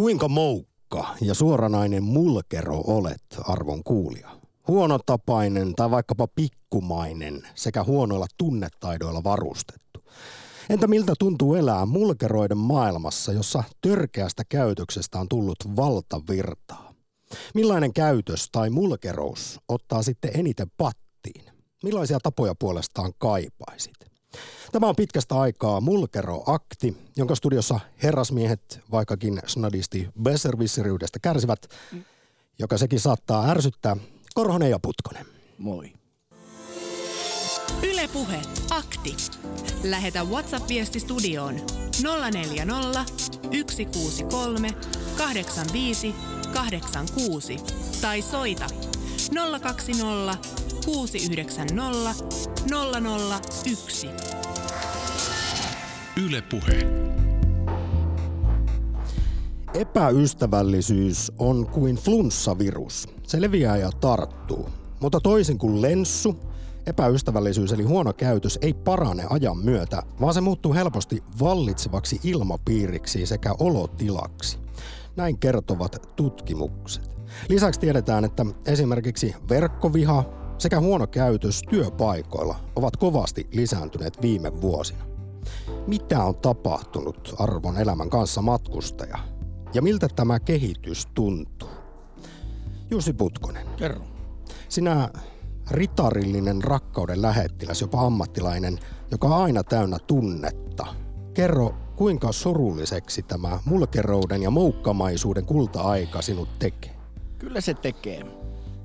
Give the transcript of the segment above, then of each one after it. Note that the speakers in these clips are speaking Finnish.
Kuinka moukka ja suoranainen mulkero olet, arvon kuulija? Huonotapainen tai vaikkapa pikkumainen sekä huonoilla tunnetaidoilla varustettu. Entä miltä tuntuu elää mulkeroiden maailmassa, jossa törkeästä käytöksestä on tullut valtavirtaa? Millainen käytös tai mulkerous ottaa sitten eniten pattiin? Millaisia tapoja puolestaan kaipaisit? Tämä on pitkästä aikaa Mulkero-akti, jonka studiossa herrasmiehet, vaikkakin snadisti besservisseriydestä kärsivät, joka sekin saattaa ärsyttää, Korhonen ja Putkonen. Moi. Ylepuhe akti. Lähetä WhatsApp-viesti studioon 040 163 85 86 tai soita 020 690 001. Yle Puhe. Epäystävällisyys on kuin flunssavirus. Se leviää ja tarttuu. Mutta toisin kuin lenssu, epäystävällisyys eli huono käytös ei parane ajan myötä, vaan se muuttuu helposti vallitsevaksi ilmapiiriksi sekä olotilaksi. Näin kertovat tutkimukset. Lisäksi tiedetään, että esimerkiksi verkkoviha sekä huono käytös työpaikoilla ovat kovasti lisääntyneet viime vuosina. Mitä on tapahtunut arvon elämän kanssa matkustaja? Ja miltä tämä kehitys tuntuu? Jussi Putkonen. Kerro. Sinä ritarillinen rakkauden lähettiläs, jopa ammattilainen, joka on aina täynnä tunnetta. Kerro, kuinka surulliseksi tämä mulkerouden ja moukkamaisuuden kulta-aika sinut tekee? Kyllä se tekee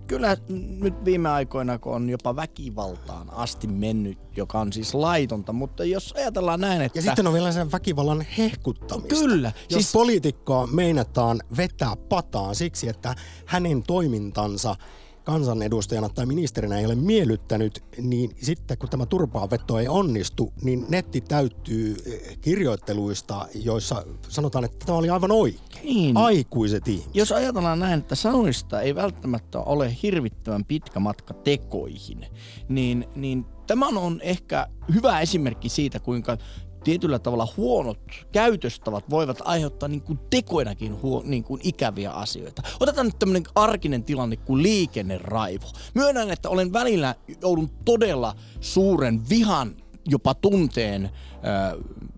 kyllä nyt viime aikoina, kun on jopa väkivaltaan asti mennyt, joka on siis laitonta, mutta jos ajatellaan näin, että... Ja sitten on vielä sen väkivallan hehkuttamista. Kyllä. Jos siis... poliitikkoa meinataan vetää pataan siksi, että hänen toimintansa kansanedustajana tai ministerinä ei ole miellyttänyt, niin sitten kun tämä turpaanveto ei onnistu, niin netti täyttyy eh, kirjoitteluista, joissa sanotaan, että tämä oli aivan oikein. Niin. Aikuiset ihmiset. Jos ajatellaan näin, että sanoista ei välttämättä ole hirvittävän pitkä matka tekoihin, niin, niin tämä on ehkä hyvä esimerkki siitä, kuinka tietyllä tavalla huonot käytöstavat voivat aiheuttaa niin kuin tekoinakin huo, niin kuin ikäviä asioita. Otetaan nyt tämmöinen arkinen tilanne kuin liikenneraivo. Myönnän, että olen välillä joudun todella suuren vihan jopa tunteen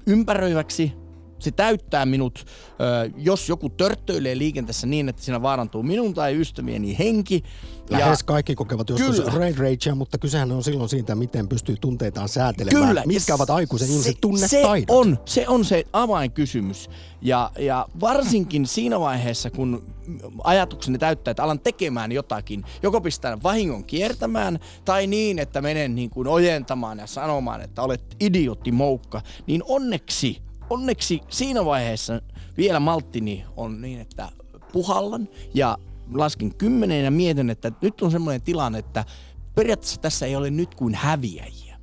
ympäröiväksi se täyttää minut, jos joku törttöilee liikenteessä niin, että siinä vaarantuu minun tai ystävieni henki. Lähes ja, kaikki kokevat joskus raid ragea, mutta kysehän on silloin siitä, miten pystyy tunteitaan säätelemään. Kyllä. Mitkä ovat aikuisen ihmisen tunnetaidot? Se on, se on se avainkysymys. Ja, ja varsinkin siinä vaiheessa, kun ajatukseni täyttää, että alan tekemään jotakin, joko pistää vahingon kiertämään tai niin, että menen niin kuin ojentamaan ja sanomaan, että olet idiootti moukka, niin onneksi onneksi siinä vaiheessa vielä malttini on niin, että puhallan ja lasken kymmeneen ja mietin, että nyt on semmoinen tilanne, että periaatteessa tässä ei ole nyt kuin häviäjiä.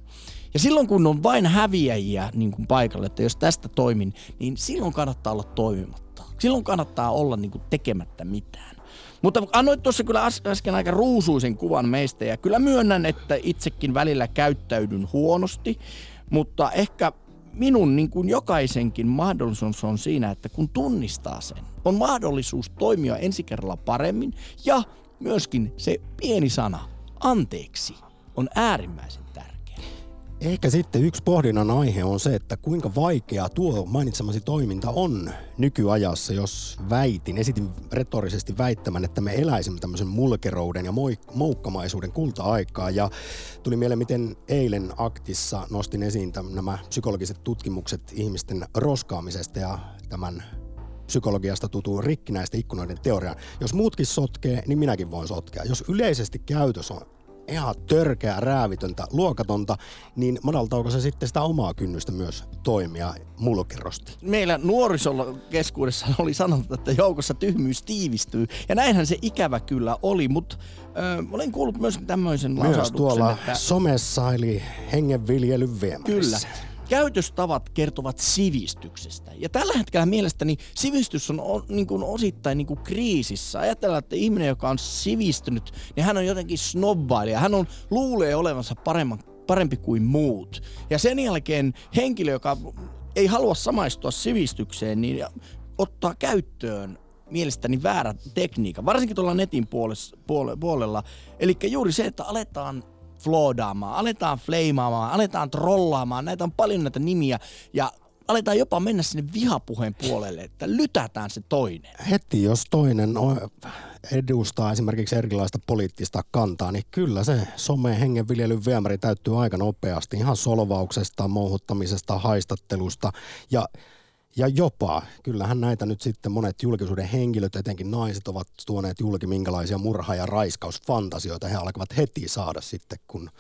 Ja silloin kun on vain häviäjiä niin kuin paikalle, että jos tästä toimin, niin silloin kannattaa olla toimimatta. Silloin kannattaa olla niin kuin tekemättä mitään. Mutta annoit tuossa kyllä äsken aika ruusuisen kuvan meistä ja kyllä myönnän, että itsekin välillä käyttäydyn huonosti, mutta ehkä minun niin kuin jokaisenkin mahdollisuus on siinä, että kun tunnistaa sen, on mahdollisuus toimia ensi kerralla paremmin ja myöskin se pieni sana, anteeksi, on äärimmäisen Ehkä sitten yksi pohdinnan aihe on se, että kuinka vaikea tuo mainitsemasi toiminta on nykyajassa, jos väitin, esitin retorisesti väittämän, että me eläisimme tämmöisen mulkerouden ja moukkamaisuuden kulta-aikaa. Ja tuli mieleen, miten eilen aktissa nostin esiin tämän, nämä psykologiset tutkimukset ihmisten roskaamisesta ja tämän psykologiasta tutun rikkinäisten ikkunoiden teoriaan. Jos muutkin sotkee, niin minäkin voin sotkea. Jos yleisesti käytös on ihan törkeää, räävitöntä, luokatonta, niin madaltaako se sitten sitä omaa kynnystä myös toimia mulkerosti? Meillä nuorisolla keskuudessa oli sanottu, että joukossa tyhmyys tiivistyy. Ja näinhän se ikävä kyllä oli, mutta äh, olen kuullut myös tämmöisen Myös tuolla että... somessa eli hengenviljelyn viemärissä. Kyllä käytöstavat kertovat sivistyksestä. Ja tällä hetkellä mielestäni sivistys on, on niin kuin osittain niin kuin kriisissä. Ajatellaan, että ihminen, joka on sivistynyt, niin hän on jotenkin snobbailija. Hän on, luulee olevansa paremman, parempi kuin muut. Ja sen jälkeen henkilö, joka ei halua samaistua sivistykseen, niin ottaa käyttöön mielestäni väärä tekniikka, varsinkin tuolla netin puolella. Eli juuri se, että aletaan floodaamaan, aletaan fleimaamaan, aletaan trollaamaan, näitä on paljon näitä nimiä ja aletaan jopa mennä sinne vihapuheen puolelle, että lytätään se toinen. Heti jos toinen edustaa esimerkiksi erilaista poliittista kantaa, niin kyllä se some hengenviljelyn viemäri täyttyy aika nopeasti ihan solvauksesta, mouhuttamisesta, haistattelusta ja ja jopa, kyllähän näitä nyt sitten monet julkisuuden henkilöt, etenkin naiset, ovat tuoneet julki minkälaisia murha- ja raiskausfantasioita he alkavat heti saada sitten, kun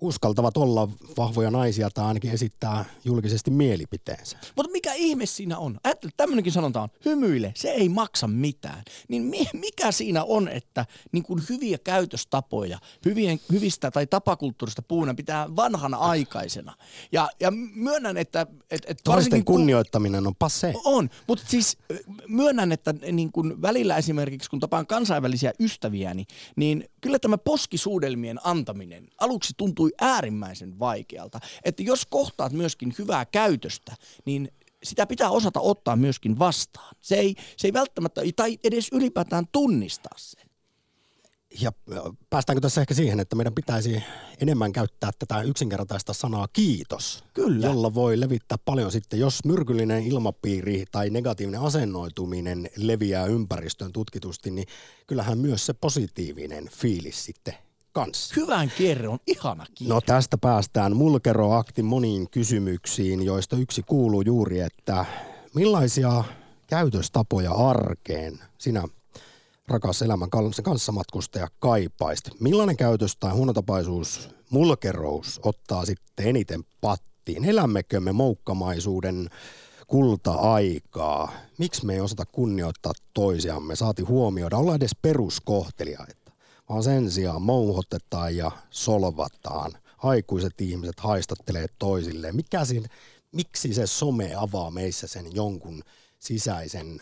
uskaltavat olla vahvoja naisia tai ainakin esittää julkisesti mielipiteensä. Mutta mikä ihme siinä on? Ajattele, tämmöinenkin sanonta on, hymyile, se ei maksa mitään. Niin mikä siinä on, että niin kuin hyviä käytöstapoja, hyvien, hyvistä tai tapakulttuurista puuna pitää vanhana aikaisena. Ja, ja myönnän, että... Et, et Toisten kunnioittaminen on passe. On, mutta siis myönnän, että niin kuin välillä esimerkiksi kun tapaan kansainvälisiä ystäviäni, niin kyllä tämä poskisuudelmien antaminen aluksi tuntui äärimmäisen vaikealta. Että jos kohtaat myöskin hyvää käytöstä, niin sitä pitää osata ottaa myöskin vastaan. Se ei, se ei välttämättä, tai edes ylipäätään tunnistaa sen. Ja päästäänkö tässä ehkä siihen, että meidän pitäisi enemmän käyttää tätä yksinkertaista sanaa kiitos, Kyllä. jolla voi levittää paljon sitten, jos myrkyllinen ilmapiiri tai negatiivinen asennoituminen leviää ympäristöön tutkitusti, niin kyllähän myös se positiivinen fiilis sitten kanssa. Hyvän kierre on ihana kierre. No tästä päästään mulkeroaktin moniin kysymyksiin, joista yksi kuuluu juuri, että millaisia käytöstapoja arkeen sinä rakas elämän kanssamatkustaja kaipaisit? Millainen käytös tai huonotapaisuus, mulkerous ottaa sitten eniten pattiin? Elämmekö me moukkamaisuuden kulta-aikaa? Miksi me ei osata kunnioittaa toisiamme? Saati huomioida, olla edes peruskohtelijaita. Vaan sen sijaan mouhotetaan ja solvataan. Aikuiset ihmiset haistattelee toisilleen. Mikä siinä, miksi se some avaa meissä sen jonkun sisäisen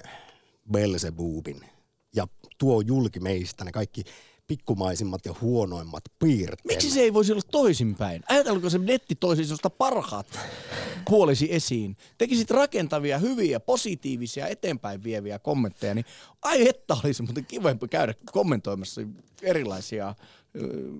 Belzebubin ja tuo julki meistä ne kaikki pikkumaisimmat ja huonoimmat piirteet. Miksi se ei voisi olla toisinpäin? Ajatelko se netti toisi sinusta parhaat puolesi esiin? Tekisit rakentavia, hyviä, positiivisia, eteenpäin vieviä kommentteja, niin ai että olisi muuten kivempi käydä kommentoimassa erilaisia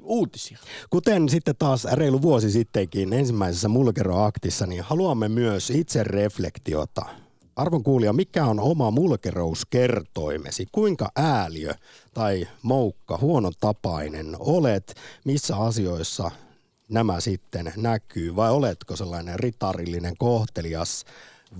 uutisia. Kuten sitten taas reilu vuosi sittenkin ensimmäisessä Mulkero-aktissa, niin haluamme myös itse reflektiota – Arvon kuulija, mikä on oma mulkerouskertoimesi? Kuinka ääliö tai moukka, huonon tapainen olet? Missä asioissa nämä sitten näkyy? Vai oletko sellainen ritarillinen kohtelias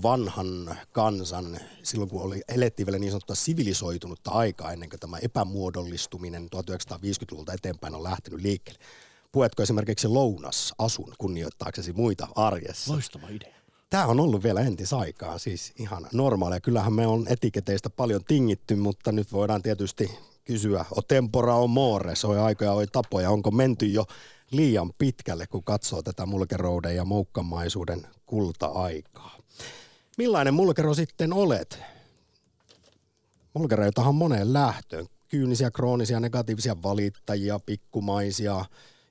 vanhan kansan, silloin kun oli, elettiin vielä niin sanottua sivilisoitunutta aikaa ennen kuin tämä epämuodollistuminen 1950-luvulta eteenpäin on lähtenyt liikkeelle. Puetko esimerkiksi lounas asun kunnioittaaksesi muita arjessa? Loistava idea tämä on ollut vielä entisaikaa, siis ihan normaalia. Kyllähän me on etiketeistä paljon tingitty, mutta nyt voidaan tietysti kysyä, o tempora o more, se on aikoja, oi tapoja, onko menty jo liian pitkälle, kun katsoo tätä mulkerouden ja moukkamaisuuden kulta-aikaa. Millainen mulkero sitten olet? Mulkereitahan on moneen lähtöön. Kyynisiä, kroonisia, negatiivisia valittajia, pikkumaisia,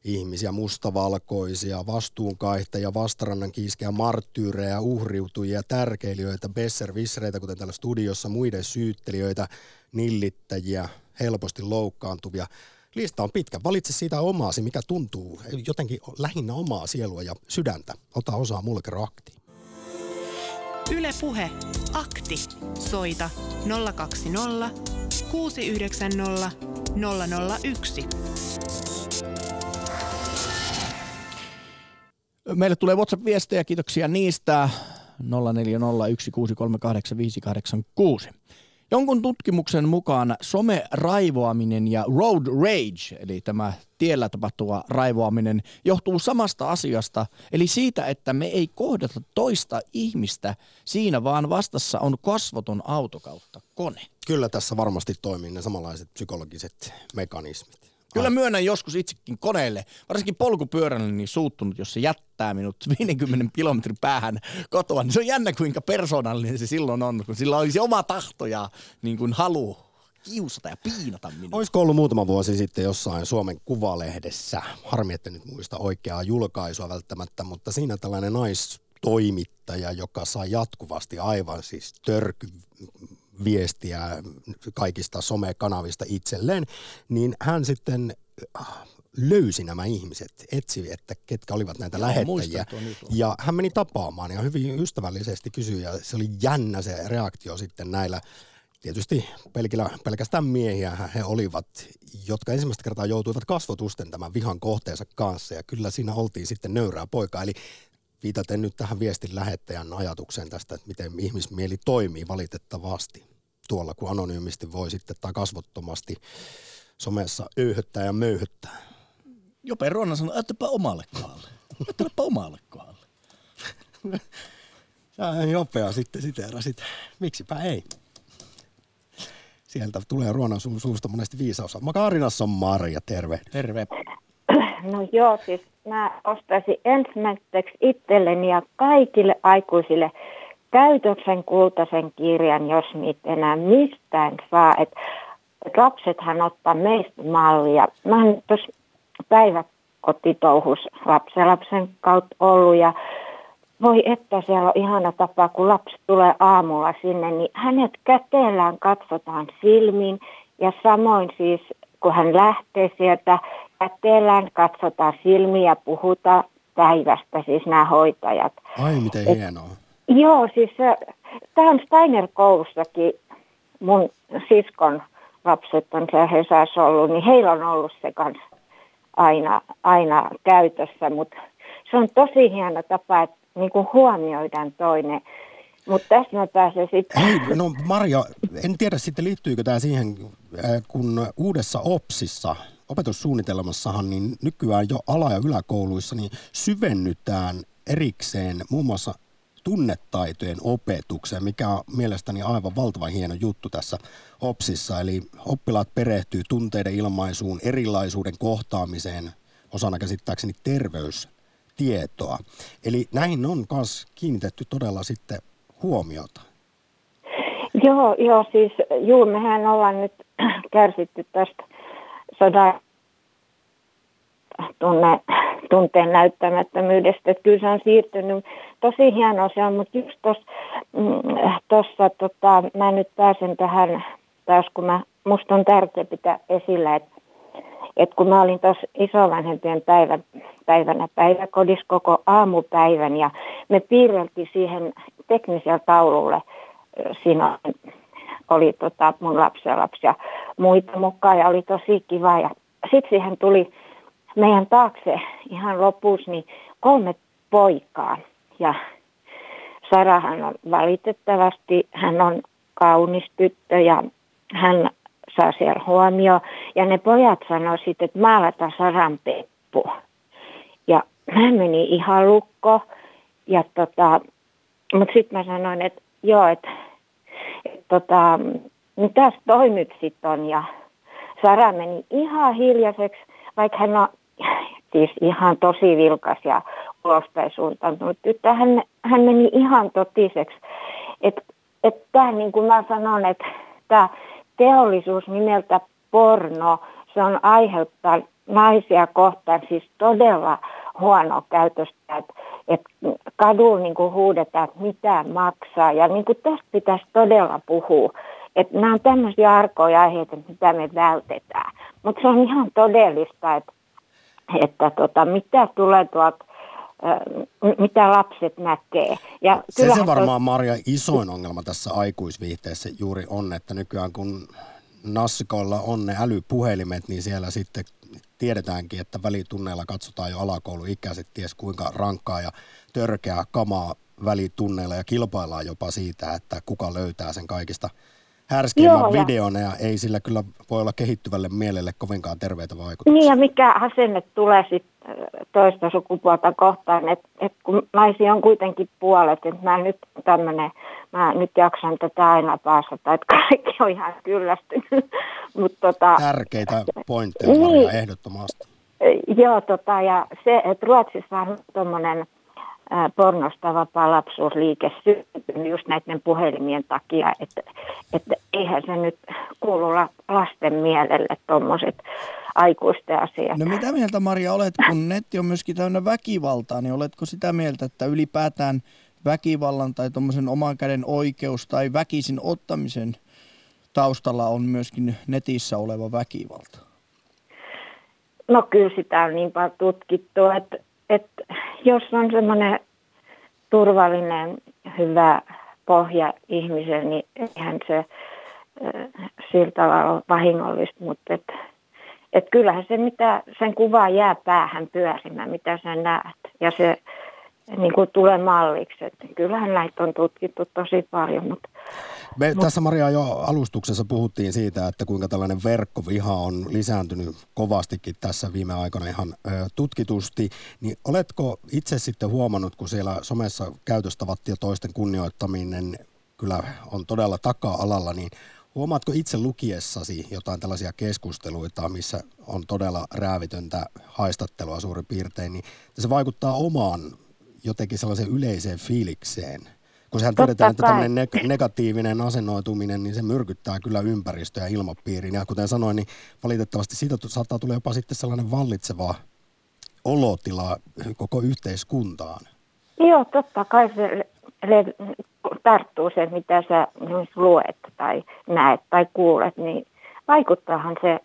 ihmisiä, mustavalkoisia, vastuunkaihtajia, vastarannan kiiskeä, marttyyrejä, uhriutujia, tärkeilijöitä, besservissereitä, kuten täällä studiossa, muiden syyttelijöitä, nillittäjiä, helposti loukkaantuvia. Lista on pitkä. Valitse siitä omaasi, mikä tuntuu jotenkin lähinnä omaa sielua ja sydäntä. Ota osaa mulkeroaktiin. Yle Puhe. Akti. Soita 020 690 001. Meille tulee WhatsApp-viestejä, kiitoksia niistä. 0401638586. Jonkun tutkimuksen mukaan some-raivoaminen ja road rage, eli tämä tiellä tapahtuva raivoaminen, johtuu samasta asiasta, eli siitä, että me ei kohdata toista ihmistä siinä, vaan vastassa on kasvoton auto kautta kone. Kyllä tässä varmasti toimii ne samanlaiset psykologiset mekanismit. Kyllä myönnän joskus itsekin koneelle, varsinkin polkupyörällä niin suuttunut, jos se jättää minut 50 kilometrin päähän kotoa. Niin se on jännä, kuinka persoonallinen se silloin on, kun sillä olisi oma tahto ja niin kuin halu kiusata ja piinata minua. Olisiko ollut muutama vuosi sitten jossain Suomen Kuvalehdessä, harmi että nyt muista oikeaa julkaisua välttämättä, mutta siinä tällainen naistoimittaja, joka saa jatkuvasti aivan siis törky viestiä kaikista somekanavista itselleen, niin hän sitten äh, löysi nämä ihmiset, etsi, että ketkä olivat näitä Joo, lähettäjiä. Ja hän meni tapaamaan ja hyvin ystävällisesti kysyi ja se oli jännä se reaktio sitten näillä tietysti pelkillä, pelkästään miehiä he olivat, jotka ensimmäistä kertaa joutuivat kasvotusten tämän vihan kohteensa kanssa ja kyllä siinä oltiin sitten nöyrää poikaa. Eli viitaten nyt tähän viestin lähettäjän ajatukseen tästä, että miten ihmismieli toimii valitettavasti tuolla, kun anonyymisti voi sitten tai kasvottomasti somessa öyhöttää ja möyhöttää. Jope Ronna sanoi, ajattelapa omalle kohdalle. Ajattelapa omalle kohdalle. Sä Jopea sitten siteerasit. Miksipä ei. Sieltä tulee Ruonan su- suusta monesti viisaus. Makarinassa on Marja, terve. Terve. No joo, siis mä ostaisin ensimmäiseksi itselleni ja kaikille aikuisille käytöksen kultaisen kirjan, jos niitä enää mistään saa. Et, et lapsethan ottaa meistä mallia. Mä oon tuossa päiväkotitouhus lapsen kautta ollut ja voi että siellä on ihana tapa, kun lapsi tulee aamulla sinne, niin hänet käteellään katsotaan silmiin ja samoin siis kun hän lähtee sieltä, käteellään katsotaan silmiin ja puhutaan päivästä, siis nämä hoitajat. Ai miten Et, hienoa. Joo, siis tämä on Steiner-koulussakin mun siskon lapset on siellä Hesassa ollut, niin heillä on ollut se kanssa aina, aina käytössä, mutta se on tosi hieno tapa, että niin kuin huomioidaan toinen. Mutta tässä mä pääsen sitten... Hei, no Marja, en tiedä sitten liittyykö tämä siihen, äh, kun uudessa OPSissa, opetussuunnitelmassahan, niin nykyään jo ala- ja yläkouluissa, niin syvennytään erikseen muun muassa tunnetaitojen opetukseen, mikä on mielestäni aivan valtavan hieno juttu tässä OPSissa. Eli oppilaat perehtyy tunteiden ilmaisuun, erilaisuuden kohtaamiseen, osana käsittääkseni terveystietoa. Eli näihin on myös kiinnitetty todella sitten huomiota. Joo, joo siis juu, mehän ollaan nyt kärsitty tästä sodan tunne, tunteen näyttämättömyydestä. Että kyllä se on siirtynyt tosi hieno se on, mutta just tuossa, mm, tota, mä nyt pääsen tähän taas, kun mä, musta on tärkeää pitää esillä, että et kun mä olin tuossa isovanhempien päivä, päivänä päiväkodissa koko aamupäivän ja me piirreltiin siihen teknisellä taululle, siinä oli tota mun lapsi ja muita mukaan ja oli tosi kiva ja sitten siihen tuli meidän taakse ihan lopussa niin kolme poikaa. Ja Sarahan on valitettavasti, hän on kaunis tyttö ja hän saa siellä huomioon. Ja ne pojat sanoi sitten, että maalata Saran Peppu. Ja mä menin ihan lukko. Ja tota, mutta sitten mä sanoin, että joo, että et, tota, mitäs toi nyt sitten on. Ja Sara meni ihan hiljaiseksi, vaikka hän on siis ihan tosi vilkas ja ulospäin suuntautunut tyttö. Hän, hän meni ihan totiseksi. Että et tämä niin kuin mä sanon, että tämä teollisuus nimeltä porno, se on aiheuttaa naisia kohtaan siis todella huono käytöstä, että et kadulla niin kuin huudetaan, että mitä maksaa. Ja niin kuin tästä pitäisi todella puhua. Että nämä on tämmöisiä arkoja aiheita, mitä me vältetään. Mutta se on ihan todellista, että että tota, mitä tulee tuolta mitä lapset näkee. Ja se, se varmaan, Maria, isoin ongelma tässä aikuisviihteessä juuri on, että nykyään kun nassikoilla on ne älypuhelimet, niin siellä sitten tiedetäänkin, että välitunneilla katsotaan jo alakouluikäiset, ties kuinka rankkaa ja törkeää kamaa välitunneilla ja kilpaillaan jopa siitä, että kuka löytää sen kaikista – härskeimmän Joo, videon ja ei sillä kyllä voi olla kehittyvälle mielelle kovinkaan terveitä vaikutuksia. Niin ja mikä asenne tulee sitten toista sukupuolta kohtaan, että et kun naisia on kuitenkin puolet, että mä nyt tämmöinen, mä nyt jaksan tätä aina paasata, että kaikki on ihan kyllästynyt. Mut tota, Tärkeitä pointteja niin, ehdottomasti. Joo, tota, ja se, että Ruotsissa on tuommoinen pornosta vapaa lapsuusliike syntynyt just näiden puhelimien takia, että, että eihän se nyt kuulu lasten mielelle tuommoiset aikuisten asiat. No mitä mieltä Maria olet, kun netti on myöskin täynnä väkivaltaa, niin oletko sitä mieltä, että ylipäätään väkivallan tai tuommoisen oman käden oikeus tai väkisin ottamisen taustalla on myöskin netissä oleva väkivalta? No kyllä sitä on niin paljon tutkittu, että, että jos on semmoinen turvallinen, hyvä pohja ihmisen, niin eihän se sillä tavalla ole vahingollista, mutta et, et kyllähän se, mitä sen kuvaa jää päähän pyörimään, mitä sä näet, ja se niin kuin tulee malliksi. Että kyllähän näitä on tutkittu tosi paljon. Mutta, Me mutta... tässä Maria jo alustuksessa puhuttiin siitä, että kuinka tällainen verkkoviha on lisääntynyt kovastikin tässä viime aikoina ihan ö, tutkitusti. Niin oletko itse sitten huomannut, kun siellä somessa käytöstavat ja toisten kunnioittaminen kyllä on todella taka-alalla, niin Huomaatko itse lukiessasi jotain tällaisia keskusteluita, missä on todella räävitöntä haistattelua suurin piirtein, niin se vaikuttaa omaan jotenkin sellaiseen yleiseen fiilikseen. Kun sehän tiedetään, että tämmöinen negatiivinen asennoituminen, niin se myrkyttää kyllä ympäristöä ja ilmapiiriin. Ja kuten sanoin, niin valitettavasti siitä saattaa tulla jopa sitten sellainen vallitseva olotila koko yhteiskuntaan. Joo, totta kai se tarttuu se, mitä sä luet tai näet tai kuulet, niin vaikuttaahan se,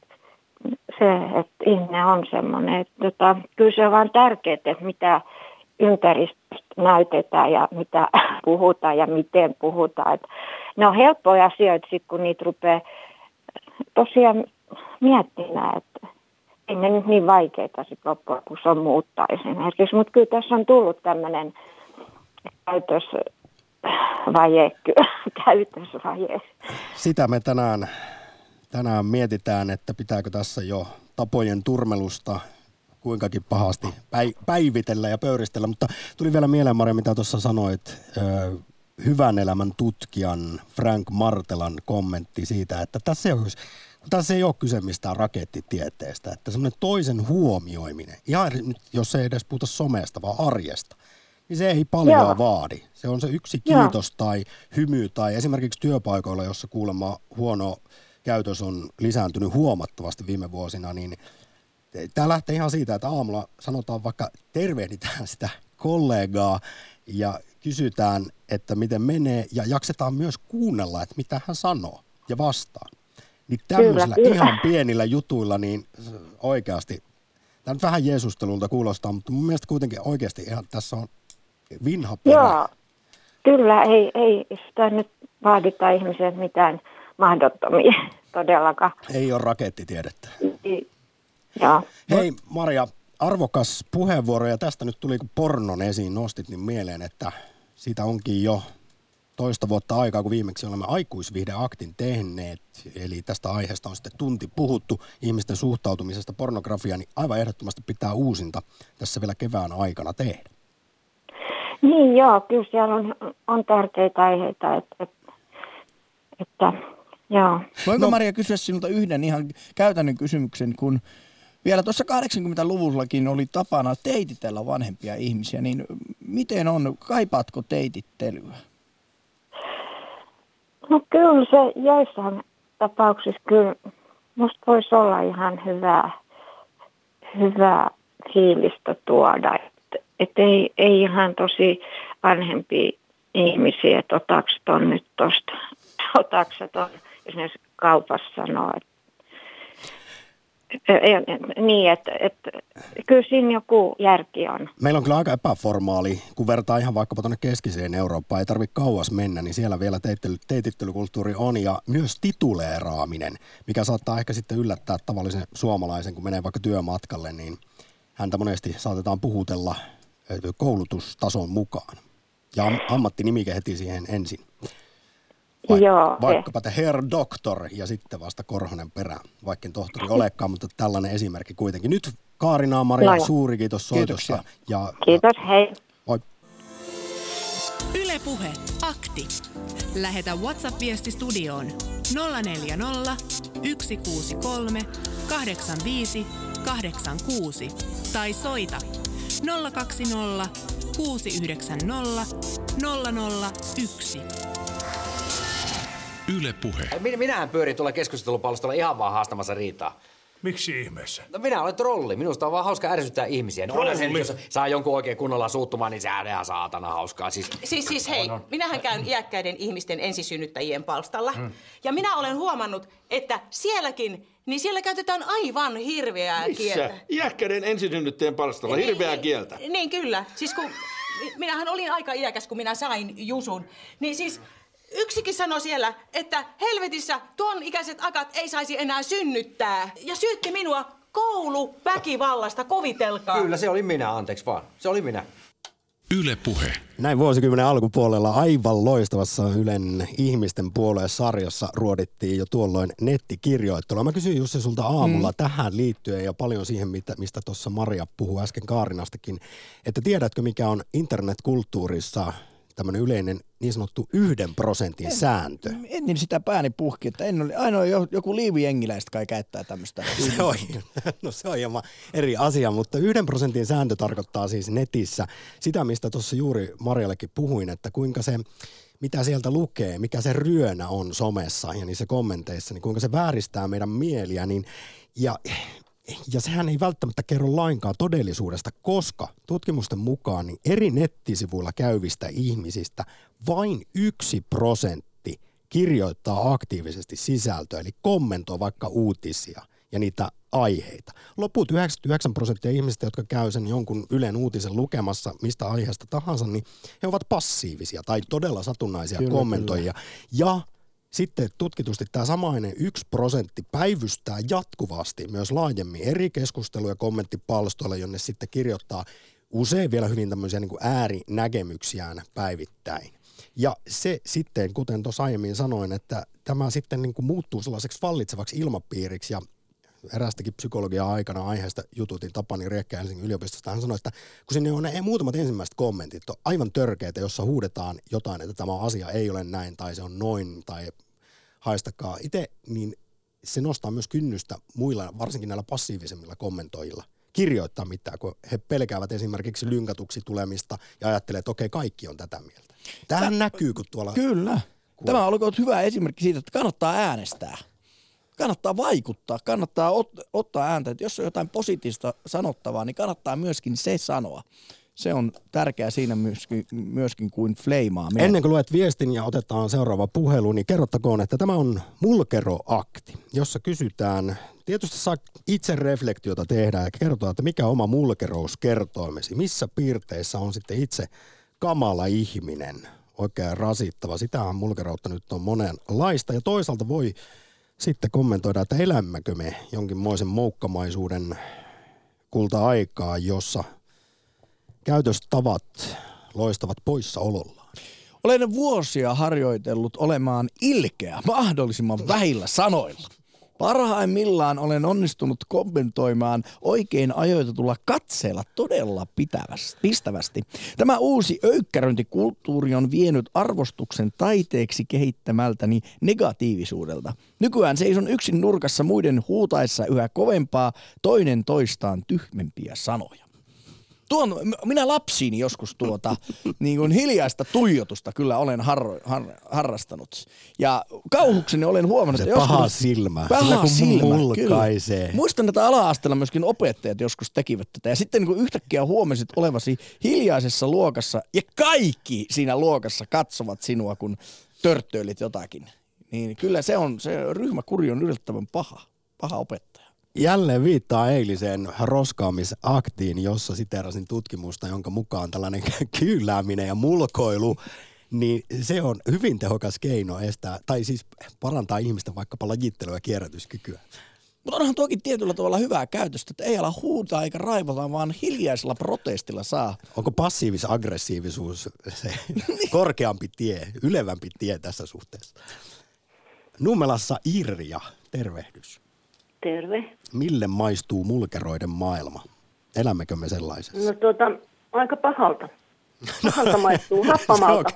se että ihminen on semmoinen. Että tota, kyllä se on vaan tärkeää, että mitä ympäristöstä näytetään ja mitä puhutaan ja miten puhutaan. Että ne on helppoja asioita sit, kun niitä rupeaa tosiaan miettimään, että ei ne nyt niin vaikeita sitten loppujen lopuksi on muuttaa esimerkiksi. Mutta kyllä tässä on tullut tämmöinen käytös vaje, käytösvaje. Sitä me tänään, tänään mietitään, että pitääkö tässä jo tapojen turmelusta kuinkakin pahasti päivitellä ja pöyristellä, mutta tuli vielä mieleen Maria, mitä tuossa sanoit, hyvän elämän tutkijan Frank Martelan kommentti siitä, että tässä ei ole, tässä ei ole kyse mistään rakettitieteestä, että semmoinen toisen huomioiminen, ihan nyt, jos ei edes puhuta somesta, vaan arjesta, niin se ei paljon Joo. vaadi. Se on se yksi kiitos Joo. tai hymy tai esimerkiksi työpaikoilla, jossa kuulemma huono käytös on lisääntynyt huomattavasti viime vuosina, niin tämä lähtee ihan siitä, että aamulla sanotaan vaikka tervehditään sitä kollegaa ja kysytään, että miten menee ja jaksetaan myös kuunnella, että mitä hän sanoo ja vastaa. Niin tämmöisillä kyllä, kyllä. ihan pienillä jutuilla, niin oikeasti, tämä nyt vähän Jeesustelulta kuulostaa, mutta mun mielestä kuitenkin oikeasti ihan tässä on vinha perä. Joo, kyllä, ei, ei sitä nyt vaadita ihmiset mitään mahdottomia todellakaan. Ei ole rakettitiedettä. Joo. Hei Maria, arvokas puheenvuoro ja tästä nyt tuli kun pornon esiin nostit niin mieleen, että siitä onkin jo toista vuotta aikaa, kun viimeksi olemme aikuisvihdeaktin tehneet, eli tästä aiheesta on sitten tunti puhuttu ihmisten suhtautumisesta pornografiaan, niin aivan ehdottomasti pitää uusinta tässä vielä kevään aikana tehdä. Niin joo, kyllä siellä on, on tärkeitä aiheita, että, että, että joo. Voinko no. Maria kysyä sinulta yhden ihan käytännön kysymyksen, kun vielä tuossa 80-luvullakin oli tapana teititellä vanhempia ihmisiä, niin miten on, kaipaatko teitittelyä? No kyllä se joissain tapauksissa kyllä musta voisi olla ihan hyvää, hyvää fiilistä tuoda. Että et ei, ei ihan tosi vanhempia ihmisiä, että otaks ton nyt tosta, otaks ton, jos kaupassa että niin, että, että kyllä siinä joku järki on. Meillä on kyllä aika epäformaali, kun vertaa ihan vaikkapa tuonne keskiseen Eurooppaan, ei tarvitse kauas mennä, niin siellä vielä teitittelykulttuuri on ja myös tituleeraaminen, mikä saattaa ehkä sitten yllättää tavallisen suomalaisen, kun menee vaikka työmatkalle, niin häntä monesti saatetaan puhutella koulutustason mukaan. Ja ammattinimike heti siihen ensin. Vaik- Joo, vaikkapa te herr doktor ja sitten vasta Korhonen perään, vaikka tohtori olekaan, mutta tällainen esimerkki kuitenkin. Nyt Kaarina Maria, no suuri kiitos soitosta. Ja, kiitos, hei. Moi. Ylepuhe akti. Lähetä WhatsApp-viesti studioon 040 163 85 86 tai soita 020 690 001. Yle Puhe. Minä, minähän pyörin tuolla keskustelupalstolla ihan vaan haastamassa riitaa. Miksi ihmeessä? No minä olen trolli. Minusta on vaan hauska ärsyttää ihmisiä. No onhan se, nyt, jos saa jonkun oikein kunnolla suuttumaan, niin sehän on ihan saatana hauskaa. Siis, Siis, siis hei, On, on. minähän käyn iäkkäiden ihmisten ensisynnyttäjien palstalla. Ja minä olen huomannut, että sielläkin, niin siellä käytetään aivan hirveää kieltä. Missä? Iäkkäiden ensisynnyttäjien palstalla. Hirveää kieltä. Niin, niin kyllä. Siis kun mi- minähän olin aika iäkäs, kun minä sain Jusun. Niin siis yksikin sanoi siellä, että helvetissä tuon ikäiset akat ei saisi enää synnyttää. Ja syytti minua kouluväkivallasta, kovitelkaa. Kyllä, se oli minä, anteeksi vaan. Se oli minä. Yle Puhe. Näin vuosikymmenen alkupuolella aivan loistavassa Ylen ihmisten puoleen sarjassa ruodittiin jo tuolloin nettikirjoittelua. Mä kysyin Jussi sulta aamulla mm. tähän liittyen ja paljon siihen, mitä, mistä tuossa Maria puhui äsken Kaarinastakin, että tiedätkö mikä on internetkulttuurissa tämmöinen yleinen niin sanottu yhden prosentin sääntö? Ennen sitä pääni puhki, että en ole, ainoa jo- joku liivijengiläistä kai käyttää tämmöistä. Se on, no se on hieman eri asia, mutta yhden prosentin sääntö tarkoittaa siis netissä sitä, mistä tuossa juuri Marjallekin puhuin, että kuinka se, mitä sieltä lukee, mikä se ryönä on somessa ja niissä kommenteissa, niin kuinka se vääristää meidän mieliä, niin ja ja sehän ei välttämättä kerro lainkaan todellisuudesta, koska tutkimusten mukaan niin eri nettisivuilla käyvistä ihmisistä vain yksi prosentti kirjoittaa aktiivisesti sisältöä, eli kommentoi vaikka uutisia ja niitä aiheita. Loput 99 prosenttia ihmisistä, jotka käy sen jonkun Ylen uutisen lukemassa mistä aiheesta tahansa, niin he ovat passiivisia tai todella satunnaisia Kyllä, kommentoijia. Ja sitten tutkitusti tämä samainen yksi prosentti päivystää jatkuvasti myös laajemmin eri keskusteluja kommenttipalstoilla, jonne sitten kirjoittaa usein vielä hyvin tämmöisiä niin kuin äärinäkemyksiään päivittäin. Ja se sitten, kuten tuossa aiemmin sanoin, että tämä sitten niin kuin muuttuu sellaiseksi vallitsevaksi ilmapiiriksi ja erästäkin psykologiaa aikana aiheesta jututin Tapani Riekkä Helsingin yliopistosta. Hän sanoi, että kun sinne on ne muutamat ensimmäiset kommentit, on aivan törkeitä, jossa huudetaan jotain, että tämä asia ei ole näin tai se on noin tai haistakaa itse, niin se nostaa myös kynnystä muilla, varsinkin näillä passiivisemmilla kommentoijilla kirjoittaa mitään, kun he pelkäävät esimerkiksi lynkatuksi tulemista ja ajattelee, että okei, kaikki on tätä mieltä. Tähän näkyy, kun tuolla... Kyllä. Tämä on ollut hyvä esimerkki siitä, että kannattaa äänestää. Kannattaa vaikuttaa, kannattaa ot- ottaa ääntä. Että jos on jotain positiivista sanottavaa, niin kannattaa myöskin se sanoa. Se on tärkeää siinä myöskin, myöskin kuin fleimaaminen. Ennen kuin luet viestin ja otetaan seuraava puhelu, niin kerrottakoon, että tämä on mulkeroakti, jossa kysytään, tietysti saa itse reflektiota tehdä ja kertoa, että mikä oma mulkerouskertoimesi, missä piirteissä on sitten itse kamala ihminen, oikein rasittava. Sitähän mulkeroutta nyt on monenlaista ja toisaalta voi sitten kommentoida, että elämmekö me jonkinmoisen moukkamaisuuden kulta-aikaa, jossa käytöstavat loistavat poissaolollaan. Olen vuosia harjoitellut olemaan ilkeä mahdollisimman vähillä sanoilla. Parhaimmillaan olen onnistunut kommentoimaan oikein ajoitetulla katseella todella pitävästi, pistävästi. Tämä uusi öykkäröintikulttuuri on vienyt arvostuksen taiteeksi kehittämältäni negatiivisuudelta. Nykyään seison yksin nurkassa muiden huutaessa yhä kovempaa toinen toistaan tyhmempiä sanoja. Tuon, minä lapsiini joskus tuota niin kuin hiljaista tuijotusta kyllä olen harro, har, harrastanut. Ja kauhukseni olen huomannut, Se että paha joskus, silmä, Paha sillä kun silmä, mulkaisee. Kyllä. Muistan, että ala-asteella myöskin opettajat joskus tekivät tätä. Ja sitten niin kuin yhtäkkiä huomasit olevasi hiljaisessa luokassa ja kaikki siinä luokassa katsovat sinua, kun törttöilit jotakin. Niin kyllä se on, se ryhmäkuri on yllättävän paha, paha opettaja. Jälleen viittaa eiliseen roskaamisaktiin, jossa siterasin tutkimusta, jonka mukaan tällainen kyylääminen ja mulkoilu, niin se on hyvin tehokas keino estää, tai siis parantaa ihmisten vaikkapa lajittelua ja kierrätyskykyä. Mutta onhan tuokin tietyllä tavalla hyvää käytöstä, että ei ala huutaa eikä raivota, vaan hiljaisella protestilla saa. Onko passiivis-aggressiivisuus se korkeampi tie, ylevämpi tie tässä suhteessa? Nummelassa Irja, tervehdys. Terve. Mille maistuu mulkeroiden maailma? Elämmekö me sellaisessa? No tuota, aika pahalta. Pahalta maistuu, happamalta,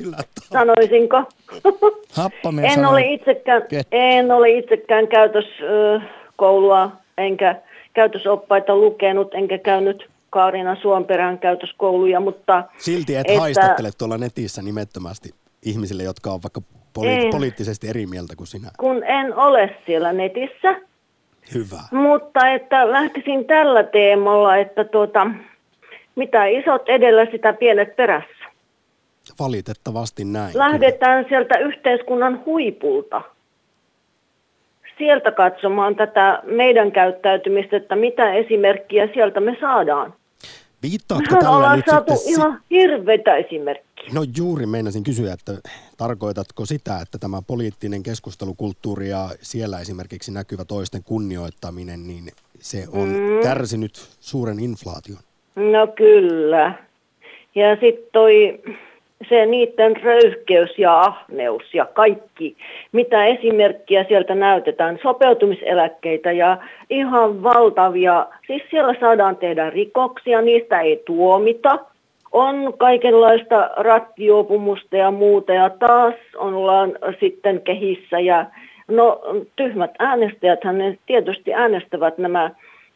sanoisinko. Happamia en, sanoo- ole itsekään, Ket- en ole itsekään käytöskoulua enkä käytösoppaita lukenut, enkä käynyt Kaarina Suomperän käytöskouluja, mutta... Silti et että- haistattele tuolla netissä nimettömästi ihmisille, jotka on vaikka poli- En. poliittisesti eri mieltä kuin sinä. kun en ole siellä netissä, Hyvä. Mutta että lähtisin tällä teemalla, että tuota, mitä isot edellä, sitä pienet perässä. Valitettavasti näin. Lähdetään sieltä yhteiskunnan huipulta. Sieltä katsomaan tätä meidän käyttäytymistä, että mitä esimerkkiä sieltä me saadaan. Viittaatko Mehän tällä ollaan nyt saatu sitten... si- ihan hirveitä esimerkkejä. No juuri meinasin kysyä, että tarkoitatko sitä, että tämä poliittinen keskustelukulttuuri ja siellä esimerkiksi näkyvä toisten kunnioittaminen, niin se on mm. kärsinyt suuren inflaation? No kyllä. Ja sitten toi se niiden röyhkeys ja ahneus ja kaikki, mitä esimerkkiä sieltä näytetään, sopeutumiseläkkeitä ja ihan valtavia, siis siellä saadaan tehdä rikoksia, niistä ei tuomita, on kaikenlaista rattijuopumusta ja muuta ja taas ollaan sitten kehissä ja no tyhmät äänestäjät ne tietysti äänestävät nämä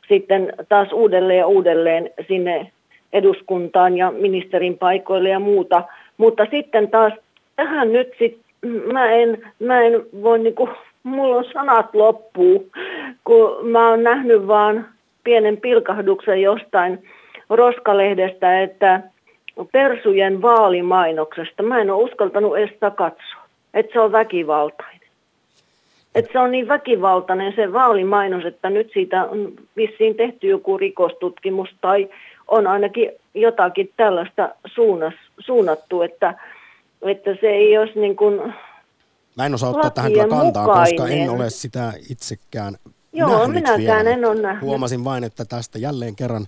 sitten taas uudelleen ja uudelleen sinne eduskuntaan ja ministerin paikoille ja muuta. Mutta sitten taas tähän nyt sit, mä en, mä en voi niinku, mulla on sanat loppuu, kun mä oon nähnyt vaan pienen pilkahduksen jostain roskalehdestä, että persujen vaalimainoksesta, mä en ole uskaltanut edes sitä katsoa, että se on väkivaltainen. Että se on niin väkivaltainen se vaalimainos, että nyt siitä on vissiin tehty joku rikostutkimus tai on ainakin jotakin tällaista suunnas, suunnattu, että, että se ei olisi niin kuin Mä en osaa ottaa tähän kyllä kantaa, koska en ole sitä itsekään Joo, nähnyt minäkään vielä. en ole nähnyt. Huomasin vain, että tästä jälleen kerran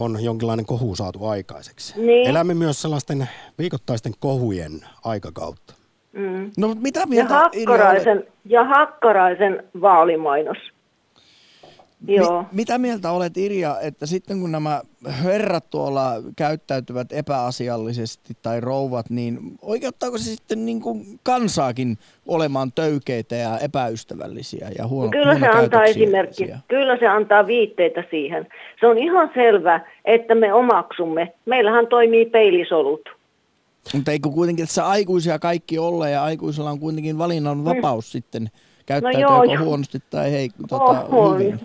on jonkinlainen kohu saatu aikaiseksi. Niin. Elämme myös sellaisten viikoittaisten kohujen aikakautta. Mm. No mitä Ja mieltä hakkaraisen, ja hakkaraisen vaalimainos. Joo. Mi- mitä mieltä olet Irja, että sitten kun nämä herrat tuolla käyttäytyvät epäasiallisesti tai rouvat, niin oikeuttaako se sitten niin kuin kansaakin olemaan töykeitä ja epäystävällisiä ja huono, Kyllä se antaa esimerkki. Kyllä se antaa viitteitä siihen. Se on ihan selvä, että me omaksumme. Meillähän toimii peilisolut. Mutta eikö kuitenkin tässä aikuisia kaikki olla ja aikuisilla on kuitenkin valinnan vapaus mm. sitten käyttäytyä joo, joko joo. huonosti tai hei, tota, on. hyvin.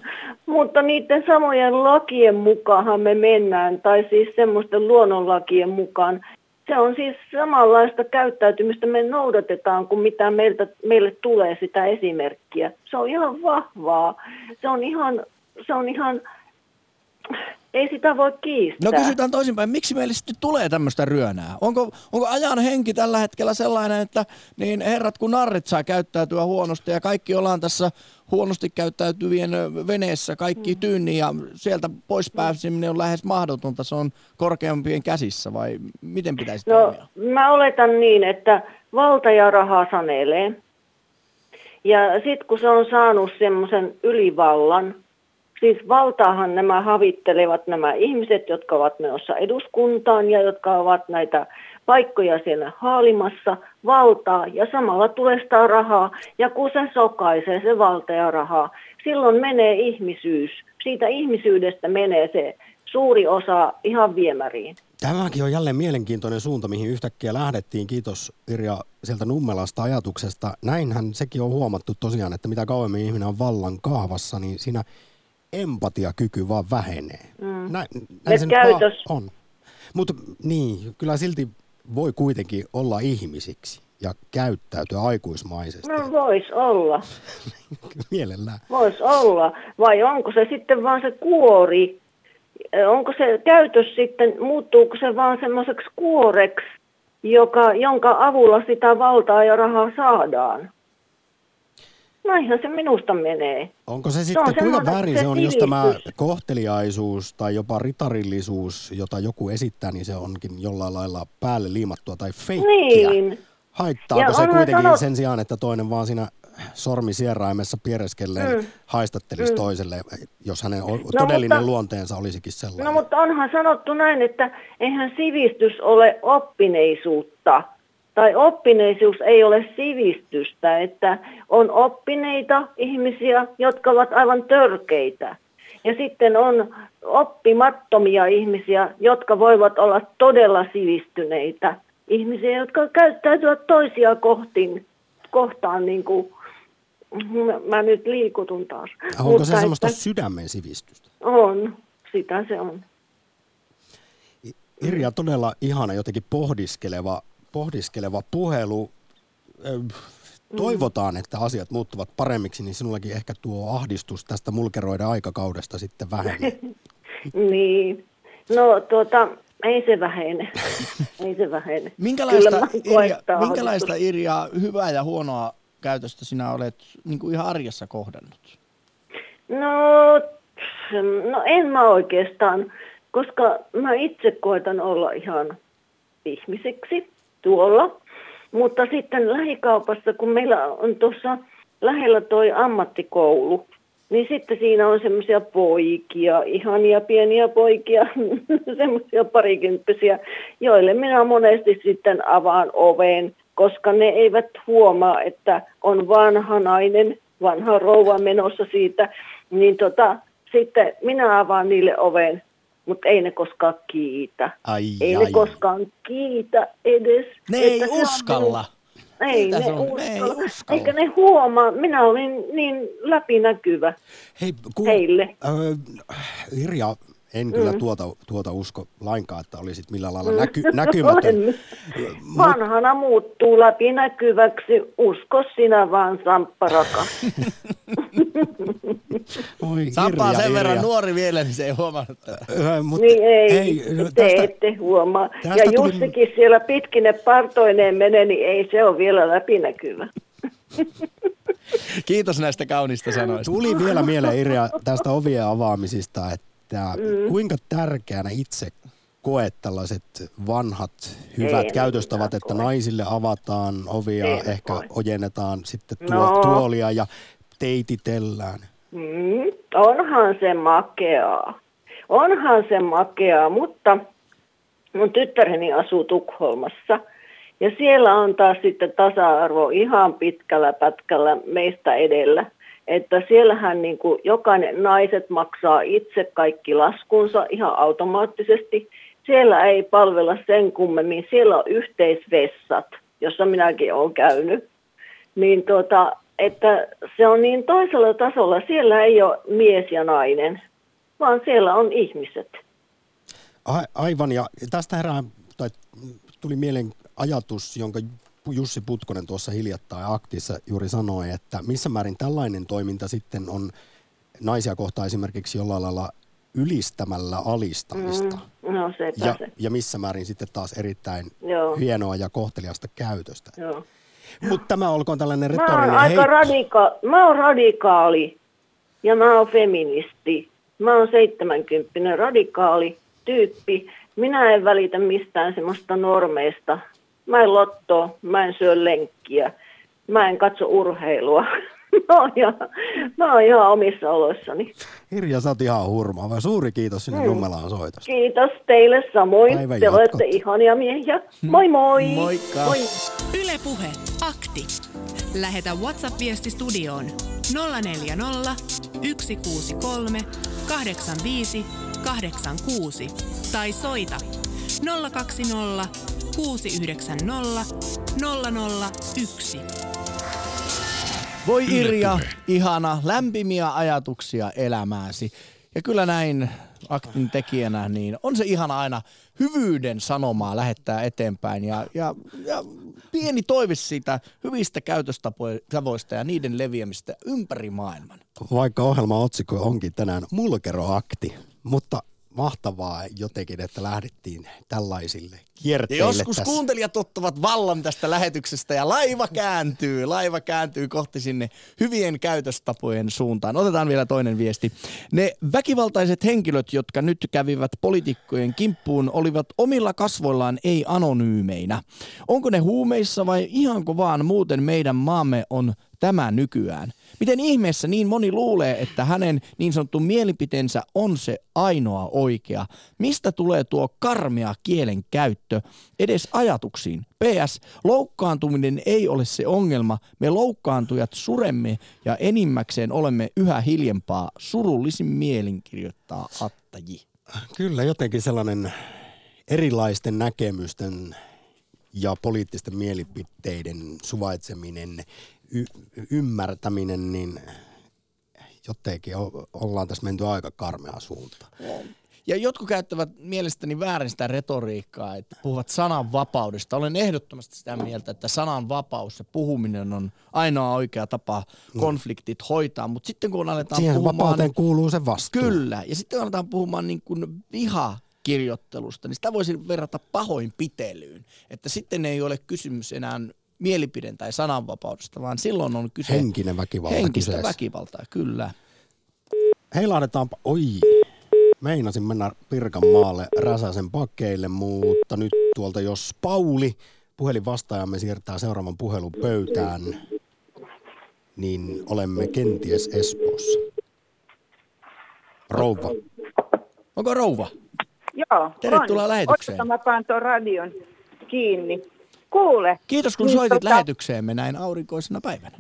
Mutta niiden samojen lakien mukaan me mennään, tai siis semmoisten luonnonlakien mukaan. Se on siis samanlaista käyttäytymistä me noudatetaan kuin mitä meiltä, meille tulee sitä esimerkkiä. Se on ihan vahvaa. Se on ihan, se on ihan ei sitä voi kiistää. No kysytään toisinpäin, miksi meille sitten tulee tämmöistä ryönää? Onko, onko ajan henki tällä hetkellä sellainen, että niin herrat kun narrit saa käyttäytyä huonosti ja kaikki ollaan tässä huonosti käyttäytyvien veneessä kaikki mm. tyynni ja sieltä pois pääseminen on lähes mahdotonta, se on korkeampien käsissä vai miten pitäisi No, toimia? mä oletan niin, että valta ja raha sanelee. Ja sitten kun se on saanut semmoisen ylivallan, siis valtaahan nämä havittelevat nämä ihmiset, jotka ovat menossa eduskuntaan ja jotka ovat näitä paikkoja siellä haalimassa, valtaa ja samalla tulee sitä rahaa. Ja kun se sokaisee se valta ja rahaa, silloin menee ihmisyys. Siitä ihmisyydestä menee se suuri osa ihan viemäriin. Tämäkin on jälleen mielenkiintoinen suunta, mihin yhtäkkiä lähdettiin. Kiitos Irja sieltä Nummelasta ajatuksesta. Näinhän sekin on huomattu tosiaan, että mitä kauemmin ihminen on vallan kahvassa, niin siinä empatiakyky vaan vähenee. Mm. Näin, näin se käytös. on. Mutta niin, kyllä silti voi kuitenkin olla ihmisiksi ja käyttäytyä aikuismaisesti. No vois olla, Mielellään. vois olla. Vai onko se sitten vaan se kuori? Onko se käytös sitten, muuttuuko se vaan semmoiseksi kuoreksi, joka, jonka avulla sitä valtaa ja rahaa saadaan? Näinhän se minusta menee. Onko se on sitten, kuinka semmoinen väärin se se on, jos tämä kohteliaisuus tai jopa ritarillisuus, jota joku esittää, niin se onkin jollain lailla päälle liimattua tai feikkiä. Niin. Haittaako Ja se kuitenkin sanot- sen sijaan, että toinen vaan siinä sormisieraimessa piereskelleen Mm. haistattelisi Mm. toiselle, jos hänen o- todellinen mutta- luonteensa olisikin sellainen? No mutta onhan sanottu näin, että eihän sivistys ole oppineisuutta. Tai oppineisuus ei ole sivistystä, että on oppineita ihmisiä, jotka ovat aivan törkeitä. Ja sitten on oppimattomia ihmisiä, jotka voivat olla todella sivistyneitä ihmisiä, jotka käyttäytyvät toisia kohtiin, kohtaan niin kuin Mä, mä nyt liikutun taas. Onko Mutta se semmoista että- sydämen sivistystä? On, sitä se on. Irja, todella ihana jotenkin pohdiskeleva, pohdiskeleva puhelu. Ö, Toivotaan, että asiat muuttuvat paremmiksi, niin sinullakin ehkä tuo ahdistus tästä mulkeroiden aikakaudesta sitten vähenee. Niin. No tuota, ei se vähene. ei se vähene. Minkälaista, Irja, minkälaista. Irja, hyvää ja huonoa käytöstä sinä olet niin kuin ihan arjessa kohdannut? No, no en mä oikeastaan, koska mä itse koitan olla ihan ihmiseksi tuolla. Mutta sitten lähikaupassa, kun meillä on tuossa lähellä toi ammattikoulu, niin sitten siinä on semmoisia poikia, ihania pieniä poikia, semmoisia parikymppisiä, joille minä monesti sitten avaan oven, koska ne eivät huomaa, että on vanha nainen, vanha rouva menossa siitä, niin tota, sitten minä avaan niille oven, mutta ei ne koskaan kiitä. Ai, ei ai. ne koskaan kiitä edes. Ne ei uskalla. Ei Mitä ne, on? Ne ei uskalla. uskalla. Eikä ne huomaa. Minä olin niin läpinäkyvä. Hei, ku, Heille. Ö, Irja, en kyllä Mm. tuota, tuota usko lainkaan, että olisit millään lailla näky, näkymätön. Olen. Vanhana muuttuu läpinäkyväksi. Usko sinä vaan, Samppa rakas. Oi, Sampaa sen verran Irja. nuori vielä, niin se ei huomannut tätä. Ö, mutta niin ei, hei, no te tästä, ette huomaa. tästä Ja tuli- Jussikin siellä pitkine partoineen menee, niin ei se ole vielä läpinäkyvä. Kiitos näistä kaunista sanoista. Tuli vielä mieleen Irja tästä ovien avaamisista, että Mm. kuinka tärkeänä itse koet tällaiset vanhat hyvät En käytöstavat, että koe. naisille avataan ovia, En ehkä koe. ojennetaan sitten tuo, No. tuolia ja teititellään. Mm, onhan se makeaa. Onhan se makeaa, mutta mun tyttäreni asuu Tukholmassa. Ja siellä on taas sitten tasa-arvo ihan pitkällä pätkällä meistä edellä. Että siellähän niin kuin jokainen naiset maksaa itse kaikki laskunsa ihan automaattisesti. Siellä ei palvella sen kummemmin. Siellä on yhteisvessat, jossa minäkin olen käynyt niin tuota, että se on niin toisella tasolla. Siellä ei ole mies ja nainen, vaan siellä on ihmiset. A- aivan, ja tästä herää, tai tuli mieleen ajatus, jonka Jussi Putkonen tuossa hiljattain aktissa juuri sanoi, että missä määrin tällainen toiminta sitten on naisia kohtaan esimerkiksi jollain lailla ylistämällä alistamista. Mm, no sepä Ja, se. ja missä määrin sitten taas erittäin Joo. hienoa ja kohteliasta käytöstä. Joo. Mutta tämä olkoon tällainen Mä oon retorinen aika heitto. radika- mä oon radikaali ja mä oon feministi. Mä oon 70 radikaali tyyppi. Minä en välitä mistään semmoista normeista. Mä en lottoa, mä en syö lenkkiä, mä en katso urheilua. mä, oon ihan, mä oon ihan omissa oloissani. Hirja, sä oot ihan hurmaava. Suuri kiitos sinne Mm. Nummelaan soitosta. Kiitos teille samoin. Päivän Te jatkot. olette ihania miehiä. Moi moi! Moikka. Moi. Yle Puhe. Akti. Lähetä WhatsApp-viesti studioon 040 163 85 86 tai soita 020 690 001. Voi Irja, ihana, lämpimiä ajatuksia elämääsi. Ja kyllä näin aktin tekijänä, niin on se ihana aina hyvyyden sanomaa lähettää eteenpäin. Ja, ja, ja pieni toive siitä hyvistä käytöstavoista ja niiden leviämistä ympäri maailman. Vaikka ohjelman otsikko onkin tänään mulkeroakti, mutta mahtavaa jotenkin, että lähdettiin tällaisille Ja kierteille joskus tässä. kuuntelijat ottavat vallan tästä lähetyksestä ja laiva kääntyy, laiva kääntyy kohti sinne hyvien käytöstapojen suuntaan. Otetaan vielä toinen viesti. Ne väkivaltaiset henkilöt, jotka nyt kävivät poliitikkojen kimppuun, olivat omilla kasvoillaan ei anonyymeinä. Onko ne huumeissa vai ihanko vaan muuten meidän maamme on tämä nykyään? Miten ihmeessä niin moni luulee, että hänen niin sanottu mielipiteensä on se ainoa oikea? Mistä tulee tuo karmea kielen käyttö edes ajatuksiin? PS, loukkaantuminen ei ole se ongelma. Me loukkaantujat suremme ja enimmäkseen olemme yhä hiljempaa. Surullisin mielin kirjoittaa Attaji. Kyllä jotenkin sellainen erilaisten näkemysten ja poliittisten mielipiteiden suvaitseminen y- ymmärtäminen, niin jotenkin o- ollaan tässä menty aika karmeaan suuntaan. Ja jotkut käyttävät mielestäni väärin sitä retoriikkaa, että puhuvat sananvapaudesta. Olen ehdottomasti sitä mieltä, että sananvapaus ja puhuminen on ainoa oikea tapa konfliktit hoitaa. Mutta sitten kun aletaan Siihen puhumaan... vapauteen kuuluu se vastuu. Kyllä. Ja sitten kun aletaan puhumaan niin kuin vihakirjoittelusta, niin sitä voisi verrata pahoinpitelyyn. Että sitten ei ole kysymys enää mielipiden tai sananvapaudesta, vaan silloin on kyse Henkinen väkivalta henkistä kyseessä. väkivaltaa, kyllä. Heilahdetaanpa, oi, meinasin mennä Pirkanmaalle Räsäsen pakkeille, mutta nyt tuolta jos Pauli, puhelin vastaajamme siirtää seuraavan puhelun pöytään, niin olemme kenties Espoossa. Rouva. Onko rouva? Joo, Tervetuloa on. lähetykseen. Odota, mä paan tuon radion kiinni. Kuule. Kiitos kun niin soitit tota, lähetykseemme näin aurinkoisena päivänä.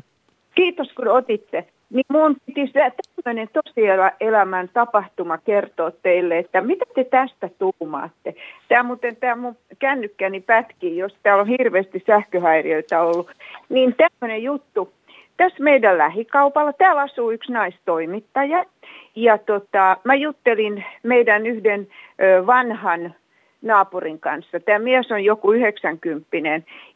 Kiitos kun otitte. Niin mun piti se tämmöinen tosielämän tapahtuma kertoa teille, että mitä te tästä tuumaatte. Tämä muuten tämä mun kännykkäni pätkii, jos täällä on hirveästi sähköhäiriöitä ollut. Niin tämmöinen juttu. Tässä meidän lähikaupalla, täällä asuu yksi naistoimittaja. Ja tota, mä juttelin meidän yhden ö, vanhan naapurin kanssa. Tämä mies on joku 90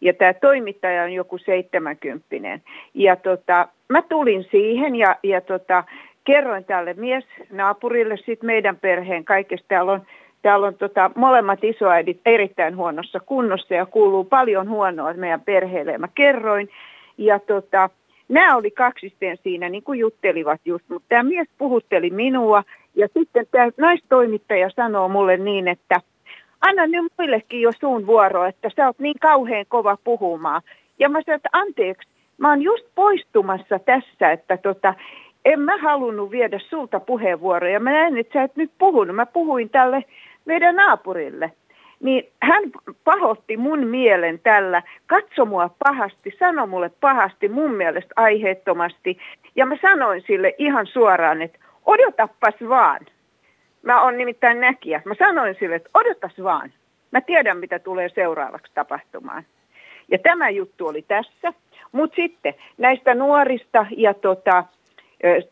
ja tämä toimittaja on joku 70 Ja tota, mä tulin siihen ja, ja tota, kerroin tälle mies naapurille sit meidän perheen kaikesta. Täällä on, täällä on tota, molemmat isoäidit erittäin huonossa kunnossa ja kuuluu paljon huonoa meidän perheelle. Ja mä kerroin ja tota, nämä oli kaksisten siinä, niin kuin juttelivat just, mutta tämä mies puhutteli minua ja sitten tämä naistoimittaja sanoo mulle niin, että anna nyt muillekin jo suun vuoro, että sä oot niin kauhean kova puhumaan. Ja mä sanoin, että anteeksi, mä oon just poistumassa tässä, että tota, en mä halunnut viedä sulta puheenvuoroja. Mä näin, että sä et nyt puhunut. Mä puhuin tälle meidän naapurille. Niin hän pahotti mun mielen tällä, katso mua pahasti, sano mulle pahasti, mun mielestä aiheettomasti. Ja mä sanoin sille ihan suoraan, että odotappas vaan. Mä oon nimittäin näkijä. Mä sanoin sille, että odotas vaan. Mä tiedän, mitä tulee seuraavaksi tapahtumaan. Ja tämä juttu oli tässä. Mutta sitten näistä nuorista ja tota,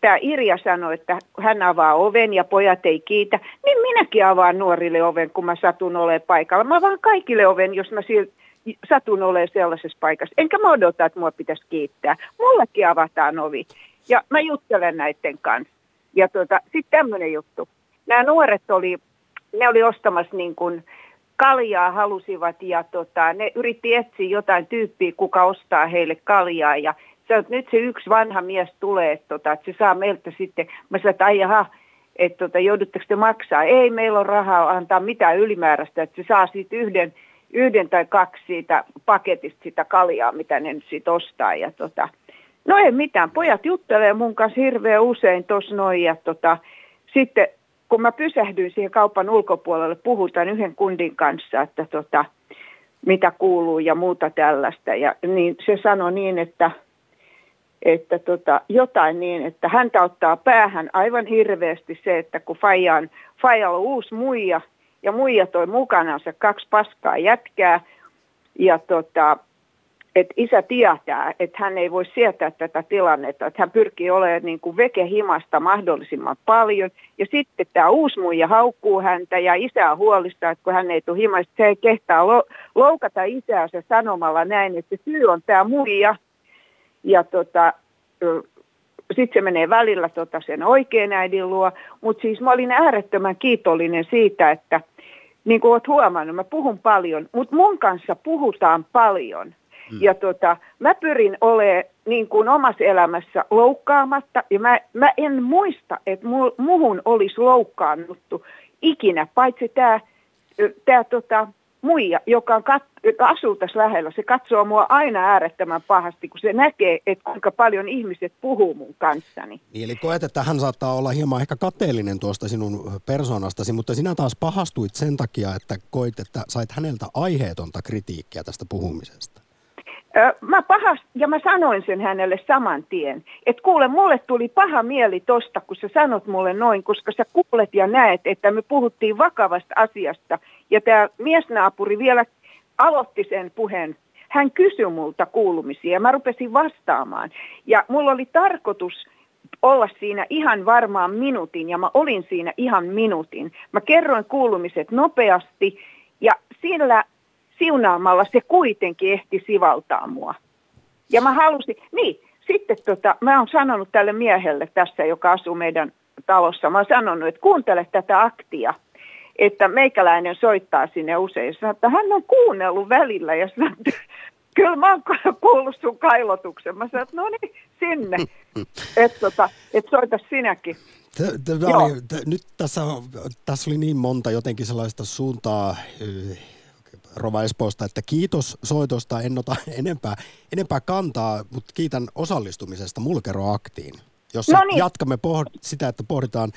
tämä Irja sanoi, että hän avaa oven ja pojat ei kiitä, niin minäkin avaan nuorille oven, kun mä satun olemaan paikalla. Mä avaan kaikille oven, jos mä sieltä satun olemaan sellaisessa paikassa. Enkä mä odota, että mua pitäisi kiittää. Mullekin avataan ovi. Ja mä juttelen näiden kanssa. Ja tota, sitten tämmöinen juttu. Nämä nuoret oli, ne oli ostamassa niin kuin kaljaa halusivat ja tota, ne yritti etsiä jotain tyyppiä, kuka ostaa heille kaljaa ja se, että nyt se yksi vanha mies tulee, että, tota, että se saa meiltä sitten, mä sanoin, että ai jaha, että tota, joudutteko te maksaa? Ei meillä ole rahaa antaa mitään ylimääräistä, että se saa sitten yhden, yhden tai kaksi siitä paketista sitä kaljaa, mitä ne nyt sitten ostaa. Ja tota, no ei mitään, pojat juttelee mun kanssa hirveän usein tuossa noin ja tota, sitten kun mä pysähdyin siihen kaupan ulkopuolelle, puhutaan yhden kundin kanssa, että tota, mitä kuuluu ja muuta tällaista. Ja niin se sanoi niin, että, että tota, jotain niin, että häntä ottaa päähän aivan hirveästi se, että kun Fajan, Fajalla on uusi muija ja muija toi mukanansa kaksi paskaa jätkää ja tota, että isä tietää, että hän ei voi sietää tätä tilannetta, että hän pyrkii olemaan niin kuin vekehimasta mahdollisimman paljon. Ja sitten tämä uusi muija haukkuu häntä ja isä huolista, että kun hän ei tule himasta, se ei kehtaa loukata isäänsä sanomalla näin, että syy on tämä muija. Ja tota, sitten se menee välillä tota sen oikean äidin luo, mutta siis mä olin äärettömän kiitollinen siitä, että niin kuin olet huomannut, mä puhun paljon, mutta mun kanssa puhutaan paljon. Mm. Ja tota, mä pyrin olemaan niin kuin omassa elämässä loukkaamatta, ja mä, mä en muista, että mu, muhun olisi loukkaannuttu ikinä, paitsi tämä tää, tota, muija, joka on kat, asuu tässä lähellä, se katsoo mua aina äärettömän pahasti, kun se näkee, että kuinka paljon ihmiset puhuu mun kanssani. Niin, eli koet, että hän saattaa olla hieman ehkä kateellinen tuosta sinun persoonastasi, mutta sinä taas pahastuit sen takia, että koit, että sait häneltä aiheetonta kritiikkiä tästä puhumisesta. Mä pahas, ja mä sanoin sen hänelle saman tien, että kuule, mulle tuli paha mieli tosta, kun sä sanot mulle noin, koska sä kuulet ja näet, että me puhuttiin vakavasta asiasta. Ja tämä miesnaapuri vielä aloitti sen puheen hän kysyi multa kuulumisia ja mä rupesin vastaamaan. Ja mulla oli tarkoitus olla siinä ihan varmaan minuutin ja mä olin siinä ihan minuutin. Mä kerroin kuulumiset nopeasti ja sillä siunaamalla se kuitenkin ehti sivaltaa mua. Ja mä halusin, niin, sitten tota, mä oon sanonut tälle miehelle tässä, joka asuu meidän talossa, mä oon sanonut, että kuuntele tätä aktia, että meikäläinen soittaa sinne usein. Sanoo, että hän on kuunnellut välillä ja sanoo, että kyllä mä oon kuullut sun kailotuksen. Mä sanoin, että no niin, sinne, että tota, et soita sinäkin. T- t- oli, t- nyt tässä, tässä oli niin monta jotenkin sellaista suuntaa eh, Rova Espoosta, että kiitos soitosta, en ota enempää, enempää kantaa, mutta kiitän osallistumisesta Mulkeroaktiin, jossa No niin. jatkamme poh- sitä, että pohditaan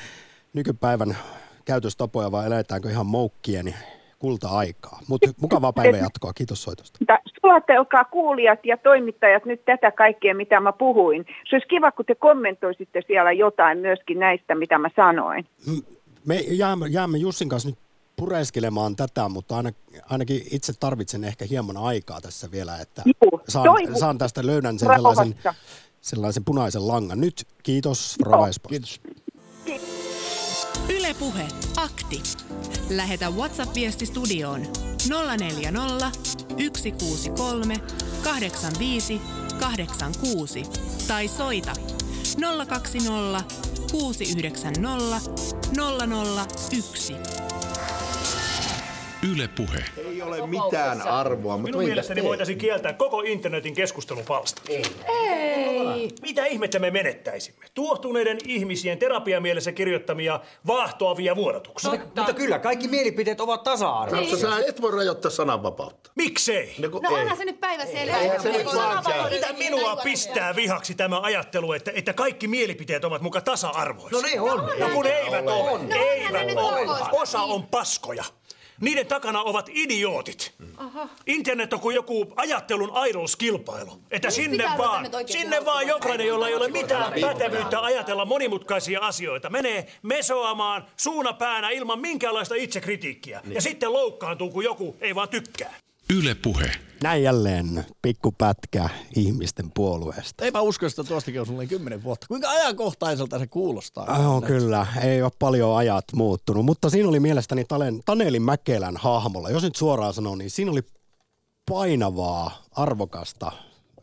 nykypäivän käytöstapoja vai eletäänkö ihan moukkien kulta-aikaa. Mutta mukavaa päivän jatkoa, kiitos soitosta. Sulatelkaa kuulijat ja toimittajat nyt tätä kaikkea, mitä mä puhuin. Se olisi kiva, kun te kommentoisitte siellä jotain myöskin näistä, mitä mä sanoin. Me jäämme, jäämme Jussin kanssa nyt pureskelemaan tätä, mutta aina, ainakin itse tarvitsen ehkä hieman aikaa tässä vielä, että Juu, saan, toivon- saan tästä löydän sen sellaisen, sellaisen punaisen langan. Nyt kiitos Rova. Kiitos. Yle Puhe, akti. Lähetä WhatsApp-viesti studioon 040 163 85 86 tai soita 020 690 001. Yle Puhe. Ei ole mitään arvoa, mutta Minun mielestäni teet? voitaisiin kieltää koko internetin keskustelupalsta. Ei. Mitä ihmettä me menettäisimme? Tuohtuneiden ihmisien terapiamielessä kirjoittamia vaahtoavia vuodatuksia. Mutta kyllä, kaikki mielipiteet ovat tasa-arvoisia. Sä et voi rajoittaa sananvapautta. Miksei? No, No ei. onhan se nyt päivänselvää. Eihän se nyt vaan käy. Mitä minua pistää vihaksi tämä ajattelu, että, että kaikki mielipiteet ovat muka tasa-arvoisia? No ne on. No kun eivät ole. No, Eivät ole. Osa on paskoja. Niiden takana ovat idiootit. Internet on kuin joku ajattelun idols-kilpailu. Että No niin, sinne vaan, nyt sinne vaan jokainen, jolla ei ole mitään pätevyyttä ajatella monimutkaisia asioita, menee mesoamaan suuna päänä ilman minkäänlaista itsekritiikkiä. Ja sitten loukkaantuu, kun joku ei vaan tykkää. Yle Puhe. Näin jälleen pikkupätkä ihmisten puolueesta. Eipä usko, että tuostakin on sulle kymmenen vuotta. Kuinka ajankohtaiselta se kuulostaa? Oh, kyllä, ei ole paljon ajat muuttunut, mutta siinä oli mielestäni Talen, Taneli Mäkelän hahmolla, jos nyt suoraan sanon, niin siinä oli painavaa, arvokasta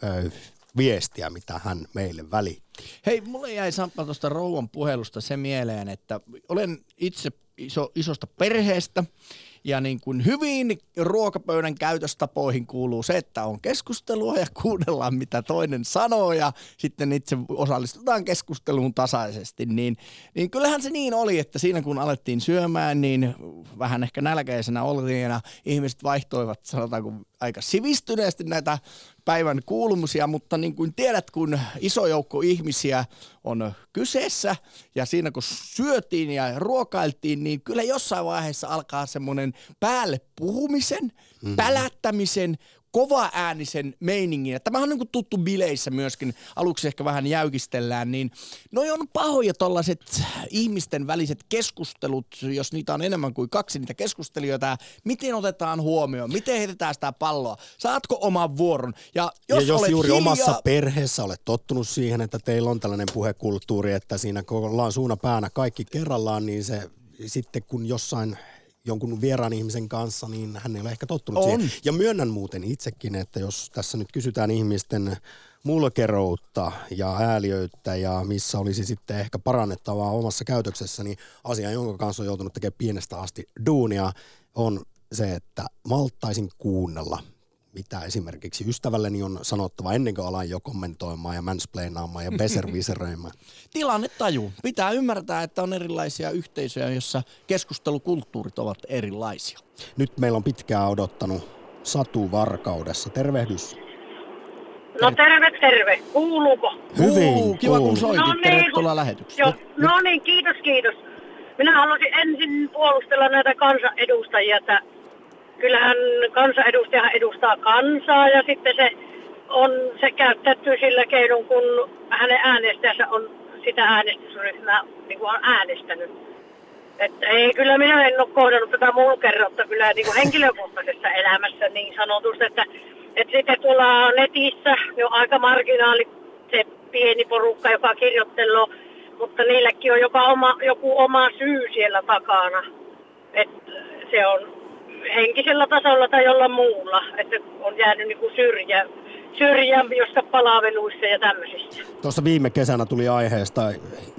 ö, viestiä, mitä hän meille välitti. Hei, mulle jäi Samppa tuosta rouvan puhelusta se mieleen, että olen itse iso, isosta perheestä ja niin kuin hyvin ruokapöydän käytöstapoihin kuuluu se, että on keskustelua ja kuunnellaan mitä toinen sanoo ja sitten itse osallistutaan keskusteluun tasaisesti. Niin, niin kyllähän se niin oli, että siinä kun alettiin syömään, niin vähän ehkä nälkäisenä oltiin ja ihmiset vaihtoivat sanotaanko aika sivistyneesti näitä päivän kuulumisia, mutta niin kuin tiedät, kun iso joukko ihmisiä on kyseessä ja siinä kun syötiin ja ruokailtiin, niin kyllä jossain vaiheessa alkaa semmoinen päälle puhumisen, mm-hmm. pälättämisen, kova äänisen meiningin. Tämähän on niin kuin tuttu bileissä myöskin, aluksi ehkä vähän jäykistellään, niin noi on pahoja tollaiset ihmisten väliset keskustelut, jos niitä on enemmän kuin kaksi niitä keskustelijoita. Miten otetaan huomioon, miten heitetään sitä palloa, saatko oman vuoron. Ja jos, ja jos olet juuri hiljaa, omassa perheessä olet tottunut siihen, että teillä on tällainen puhekulttuuri, että siinä ollaan suuna päänä kaikki kerrallaan, niin se sitten kun jossain jonkun vieraan ihmisen kanssa, niin hän ei ole ehkä tottunut On. siihen. Ja myönnän muuten itsekin, että jos tässä nyt kysytään ihmisten mulkeroutta ja ääliöyttä ja missä olisi sitten ehkä parannettavaa omassa käytöksessä, niin asia, jonka kanssa on joutunut tekemään pienestä asti duunia, on se, että malttaisin kuunnella mitä esimerkiksi ystävälleni on sanottava ennen kuin alan jo kommentoimaan ja mansplainaamaan ja besservisereimaan. tilannetaju. Pitää ymmärtää, että on erilaisia yhteisöjä, joissa keskustelukulttuurit ovat erilaisia. Nyt meillä on pitkään odottanut Satu Varkaudessa. Tervehdys. No terve, terve. Kuuluuko? Hyvin Kuuluu, kiva kun soitit. No niin, Tervetuloa kun- lähetykseen. Joo, no niin, kiitos, kiitos. Minä haluaisin ensin puolustella näitä kansanedustajia, että kyllähän kansanedustaja edustaa kansaa ja sitten se on se käyttäytyy sillä keinoin, kun hänen äänestäjänsä on sitä äänestysryhmää niin kuin on äänestänyt. Että ei, kyllä minä en ole kohdannut tätä mulkerrotta kyllä niin kuin henkilökohtaisessa elämässä niin sanotusti, että Et sitten tuolla netissä ne on aika marginaali se pieni porukka, joka kirjoittelee, mutta niilläkin on jopa oma, joku oma syy siellä takana. Et se on henkisellä tasolla tai jollain muulla, että on jäänyt niinku syrjä, syrjään josta palveluissa ja tämmöisissä. Tuossa viime kesänä tuli aiheesta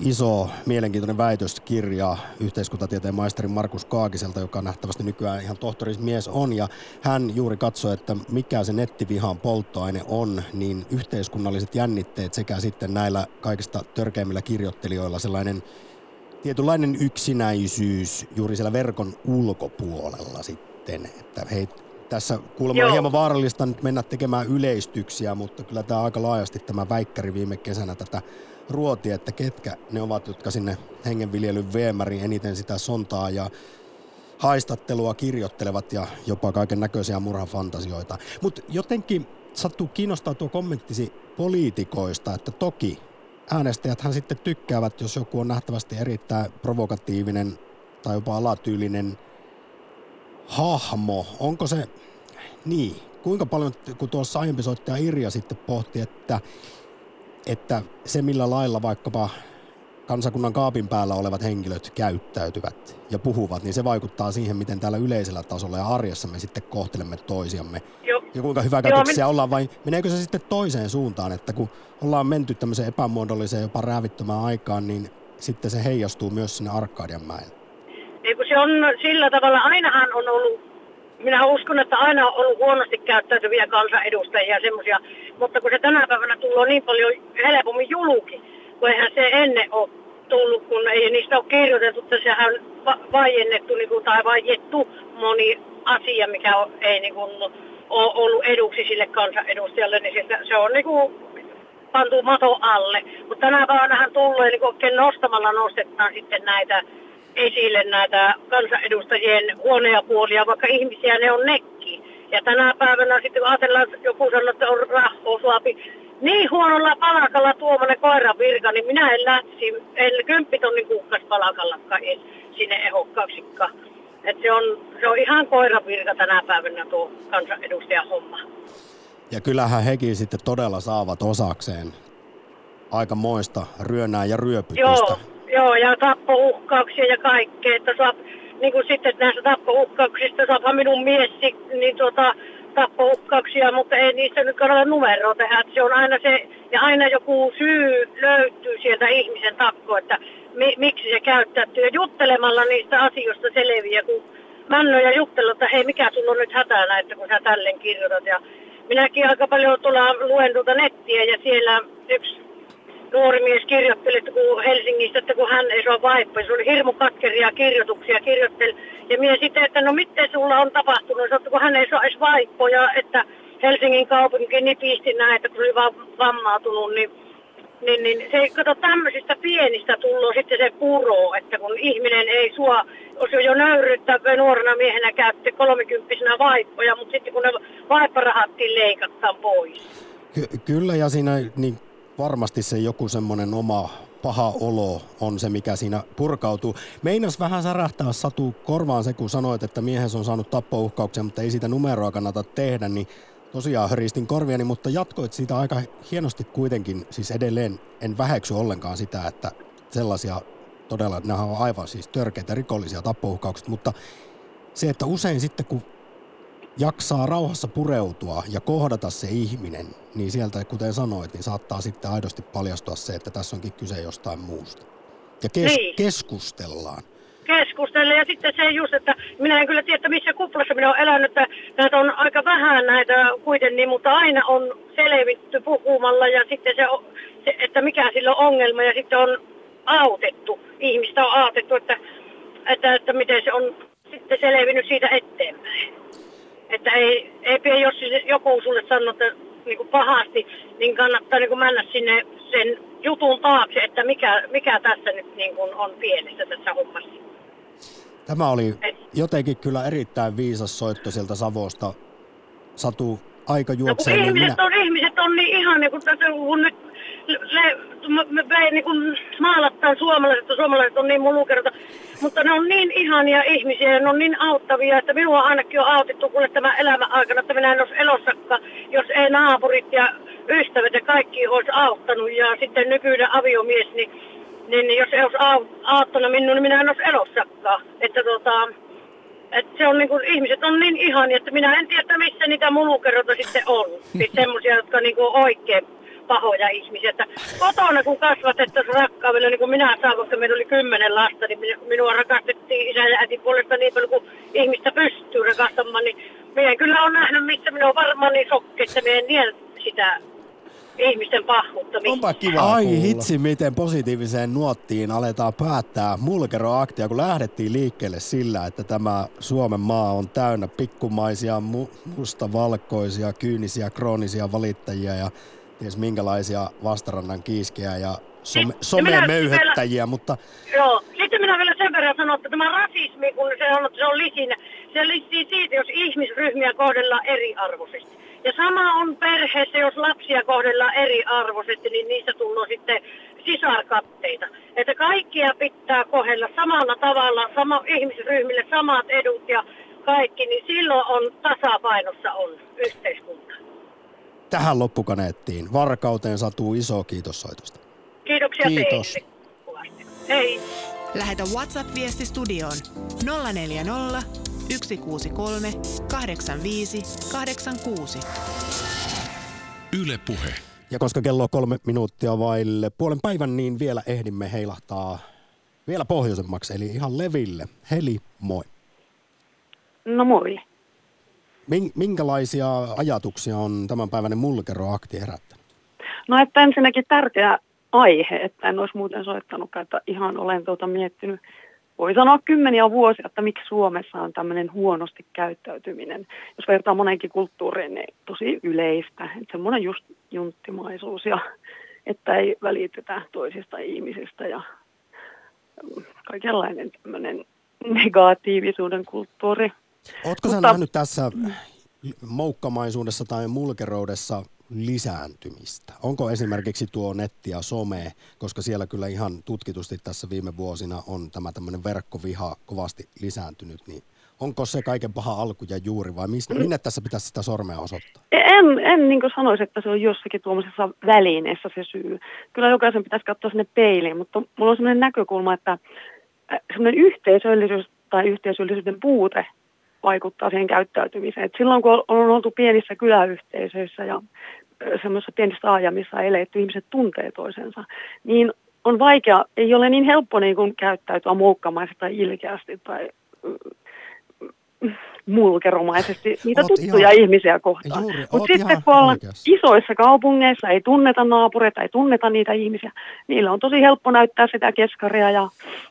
iso mielenkiintoinen väitöskirja yhteiskuntatieteen maisteri Markus Kaakiselta, joka nähtävästi nykyään ihan tohtorismies on. Ja hän juuri katsoi, että mikä se nettivihan polttoaine on, niin yhteiskunnalliset jännitteet sekä sitten näillä kaikista törkeimmillä kirjoittelijoilla sellainen tietynlainen yksinäisyys juuri siellä verkon ulkopuolella sitten, että hei, tässä kuulemma on Joo. hieman vaarallista nyt mennä tekemään yleistyksiä, mutta kyllä tämä aika laajasti tämä väikkäri viime kesänä tätä ruoti, että ketkä ne ovat, jotka sinne hengenviljelyn viemäriin eniten sitä sontaa ja haistattelua kirjoittelevat ja jopa kaiken näköisiä murhafantasioita. Mutta jotenkin sattuu kiinnostaa tuo kommenttisi poliitikoista, että toki äänestäjäthän sitten tykkäävät, jos joku on nähtävästi erittäin provokatiivinen tai jopa alatyylinen hahmo. Onko se, niin, kuinka paljon, kun tuossa aiempi soittaja Irja sitten pohti, että, että se millä lailla vaikkapa kansakunnan kaapin päällä olevat henkilöt käyttäytyvät ja puhuvat, niin se vaikuttaa siihen, miten täällä yleisellä tasolla ja arjessa me sitten kohtelemme toisiamme. Joo. Ja kuinka hyväkäytöksiä ollaan vai meneekö se sitten toiseen suuntaan, että kun ollaan menty tämmöiseen epämuodolliseen jopa räävittömään aikaan, niin sitten se heijastuu myös sinne Arkadianmäelle. Ei kun se on sillä tavalla, ainahan on ollut, minä uskon, että aina on ollut huonosti käyttäytyviä kansanedustajia ja semmoisia, mutta kun se tänä päivänä tulee niin paljon helpommin julki, kun eihän se ennen ole tullut, kun ei niistä ole kirjoitettu, että sehän on va- vaiennettu niin kuin, tai vaiettu moni asia, mikä on, ei niin kuin, ole ollut eduksi sille kansanedustajalle, niin se, se on niin kuin, pantu mato alle. Mutta tänä päivänähän tullut, eli kun oikein nostamalla nostetaan sitten näitä esille näitä kansanedustajien huonoja puolia, vaikka ihmisiä ne on nekki. Ja tänä päivänä sitten kun ajatellaan, että joku sanoo, että on rahoa suapi, niin huonolla palakalla tuommoinen koiran virka, niin minä en lähtisi, en kymppitonnin kuukkas palakallakaan en sinne ehokkaaksikaan. Et se, on, se on ihan koiran virka tänä päivänä tuo kansanedustajan homma. Ja kyllähän hekin sitten todella saavat osakseen aikamoista ryönää ja ryöpytystä. Joo, joo, ja tappouhkauksia ja kaikkea, että saa, niin kuin sitten näistä tappouhkauksista saapa minun mies niin tuota, tappouhkauksia, mutta ei niistä nyt kannata numeroa tehdä, että se on aina se, ja aina joku syy löytyy sieltä ihmisen takko, että mi, miksi se käyttäytyy, ja juttelemalla niistä asioista selviää, kun Männy ja juttelu, että hei, mikä sulla on nyt hätänä, että kun sä tälleen kirjoitat, ja minäkin aika paljon tulla luen tuota nettiä, ja siellä yksi nuori mies kirjoitteli että kun Helsingistä, että kun hän ei saa vaippoja. Se oli hirmu katkeria kirjoituksia kirjoitteli. Ja minä sitten, että no miten sulla on tapahtunut, että kun hän ei saa edes vaippoja, että Helsingin kaupunki nipisti kun se oli vaan vammautunut, niin niin, niin se kato tämmöisistä pienistä tullut sitten se puro, että kun ihminen ei sua, jos jo nöyryyttä nuorena miehenä käytti kolmikymppisenä vaippoja, mutta sitten kun ne vaipparahattiin leikataan pois. Ky- kyllä ja siinä niin varmasti se joku semmoinen oma paha olo on se, mikä siinä purkautuu. Meinas vähän särähtää Satu korvaan se, kun sanoit, että miehes on saanut tappouhkauksia, mutta ei siitä numeroa kannata tehdä, niin tosiaan höristin korviani, mutta jatkoit siitä aika hienosti kuitenkin, siis edelleen en väheksy ollenkaan sitä, että sellaisia todella, nämä on aivan siis törkeitä rikollisia tappouhkaukset, mutta se, että usein sitten kun jaksaa rauhassa pureutua ja kohdata se ihminen, niin sieltä, kuten sanoit, niin saattaa sitten aidosti paljastua se, että tässä onkin kyse jostain muusta. Ja kes- Niin. keskustellaan. keskustella. Ja sitten se just, että minä en kyllä tiedä, että missä kuplassa minä olen elänyt, että näitä on aika vähän näitä kuitenkin, mutta aina on selvitty puhumalla ja sitten se, se että mikä sillä on ongelma ja sitten on autettu, ihmistä on autettu, että, että, että miten se on sitten selvinnyt siitä eteenpäin. Että ei, ei pidä, jos joku sulle sanoo, että niin kuin pahasti, niin kannattaa niin kuin mennä sinne sen jutun taakse, että mikä, mikä tässä nyt niin kuin on pielessä tässä hommassa. Tämä oli jotenkin kyllä erittäin viisas soitto sieltä Savosta. Satu, aika No juoksee, niin minä... ihmiset on, ihmiset on niin ihan niin kuin tässä, kun nyt le, me, me vein niin kuin maalattaa suomalaiset, suomalaiset on niin mulukerta, mutta ne on niin ihania ihmisiä ja ne on niin auttavia, että minua ainakin on autettu kuule tämän elämän aikana, että minä en olisi elossakaan, jos ei naapurit ja ystävät ja kaikki olisi auttanut ja sitten nykyinen aviomies, niin, niin, niin jos ei olisi au- auttanut minua, niin minä en olisi elossakaan. Että tota, että se on niin kuin, ihmiset on niin ihania, että minä en tiedä, missä niitä mulukerroita sitten on. Siis semmoisia, jotka niin kuin oikein pahoja ihmisiä. Että kotona kun kasvatettaisiin rakkaudella, niin kuin minä saan, koska meillä oli kymmenen lasta, niin min- minua rakastettiin isä ja äiti puolesta niin paljon kuin ihmistä pystyy rakastamaan, niin minä en kyllä ole nähnyt, missä minä olen varmaan niin sokki, että minä en tiedä sitä ihmisten pahuutta. Onpa kiva Ai kuulla. hitsi, miten positiiviseen nuottiin aletaan päättää mulkeroaktia, kun lähdettiin liikkeelle sillä, että tämä Suomen maa on täynnä pikkumaisia, mu- mustavalkoisia, kyynisiä, kroonisia valittajia ja ties minkälaisia vastarannan kiiskiä ja some, minä- somemöyhöttäjiä, mutta Joo. Sitten minä vielä sen verran sanon, että tämä rasismi, kun se on, se on lisinä, se listii siitä, jos ihmisryhmiä kohdellaan eriarvoisesti. Ja sama on perheessä, jos lapsia kohdellaan eriarvoisesti, niin niistä tulee sitten sisarkatteita. Että kaikkia pitää kohdella samalla tavalla, sama, ihmisryhmille samat edut ja kaikki, niin silloin on tasapainossa on yhteiskunta. Tähän loppukaneettiin. Varkauteen satuu iso kiitos soitosta. Kiitoksia Kiitos. teille. Hei. Lähetä WhatsApp-viesti studioon 040 163 85 86. Yle Puhe. Ja koska kello on kolme minuuttia vaille puolen päivän, niin vielä ehdimme heilahtaa vielä pohjoisemmaksi, eli ihan leville. Heli, moi. No moi. Min- minkälaisia ajatuksia on tämänpäiväinen mulkeroakti herättänyt? No että ensinnäkin tärkeä aihe, että en olisi muuten soittanutkaan, että ihan olen tuota miettinyt, voi sanoa kymmeniä vuosia, että miksi Suomessa on tämmöinen huonosti käyttäytyminen. Jos vertaa monenkin kulttuuriin, niin tosi yleistä, että semmoinen just junttimaisuus ja että ei välitetä toisista ihmisistä ja kaikenlainen tämmöinen negatiivisuuden kulttuuri. Ootko sä Mutta- nähnyt tässä moukkamaisuudessa tai mulkeroudessa lisääntymistä? Onko esimerkiksi tuo netti ja some, koska siellä kyllä ihan tutkitusti tässä viime vuosina on tämä tämmöinen verkkoviha kovasti lisääntynyt, niin onko se kaiken paha alku ja juuri vai mis, minne tässä pitäisi sitä sormea osoittaa? En, en niin sanoisi, että se on jossakin tuommoisessa välineessä se syy. Kyllä jokaisen pitäisi katsoa sinne peiliin, mutta mulla on sellainen näkökulma, että äh, sellainen yhteisöllisyys tai yhteisöllisyyden puute vaikuttaa siihen käyttäytymiseen. Et silloin kun on oltu pienissä kyläyhteisöissä ja ö, semmoisissa pienissä taajamissa eletty, ihmiset tuntee toisensa, niin on vaikea, ei ole niin helppo niin kuin käyttäytyä moukkamaisesti tai ilkeästi tai mulkeromaisesti niitä Oot tuttuja ihan- ihmisiä kohtaan. Mutta sitten kun ollaan oikeassa. isoissa kaupungeissa, ei tunneta naapureita, ei tunneta niitä ihmisiä, niillä on tosi helppo näyttää sitä keskaria ja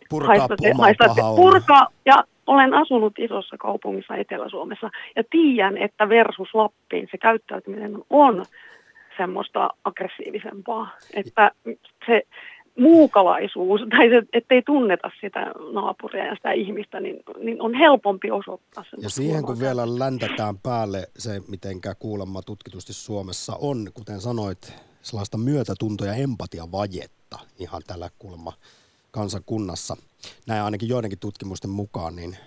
Purkaa haistaa haistaa purkaa. Ja olen asunut isossa kaupungissa Etelä-Suomessa ja tiedän, että versus Lappiin se käyttäytyminen on semmoista aggressiivisempaa. Että se muukalaisuus, tai se, ettei tunneta sitä naapuria ja sitä ihmistä, niin, niin on helpompi osoittaa Ja siihen kun vielä läntetään päälle se, mitenkä kuulemma tutkitusti Suomessa on, kuten sanoit, sellaista myötätunto- ja empatiavajetta ihan tällä kuulemma kansakunnassa. Näin ainakin joidenkin tutkimusten mukaan, niin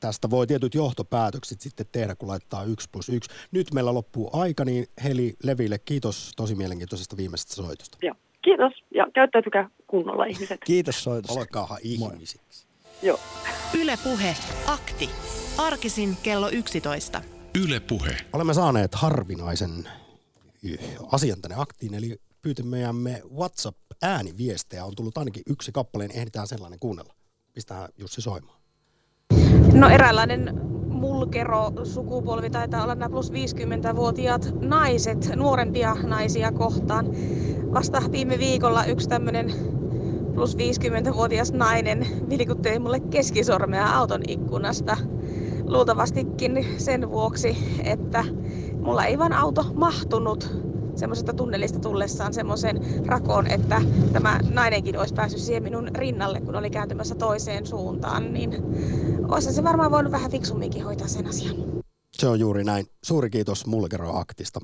tästä voi tietyt johtopäätökset sitten tehdä, kun laittaa yksi plus yksi. Nyt meillä loppuu aika, niin Heli Leville, kiitos tosi mielenkiintoisesta viimeisestä soitosta. Joo. Kiitos ja käyttäytykää kunnolla ihmiset. Kiitos soitosta. Olkaahan ihmisiksi. Joo. Yle Puhe, akti. Arkisin kello 11. Yle Puhe. Olemme saaneet harvinaisen asian tänne aktiin, eli pyytämme WhatsApp-ääniviestejä. On tullut ainakin yksi kappaleen, ehditään sellainen kuunnella. Pistähän Jussi soimaan. No eräänlainen mulkero sukupolvi taitaa olla nämä plus 50-vuotiaat naiset, nuorempia naisia kohtaan. Vasta viime viikolla yksi tämmöinen plus 50-vuotias nainen vilkutteli mulle keskisormea auton ikkunasta. Luultavastikin sen vuoksi, että mulla ei vaan auto mahtunut semmoisesta tunnelista tullessaan semmoiseen rakoon, että tämä nainenkin olisi päässyt siihen minun rinnalle, kun oli kääntymässä toiseen suuntaan, niin olisi se varmaan voinut vähän fiksumminkin hoitaa sen asian. Se on juuri näin. Suuri kiitos Mulkero-aktista.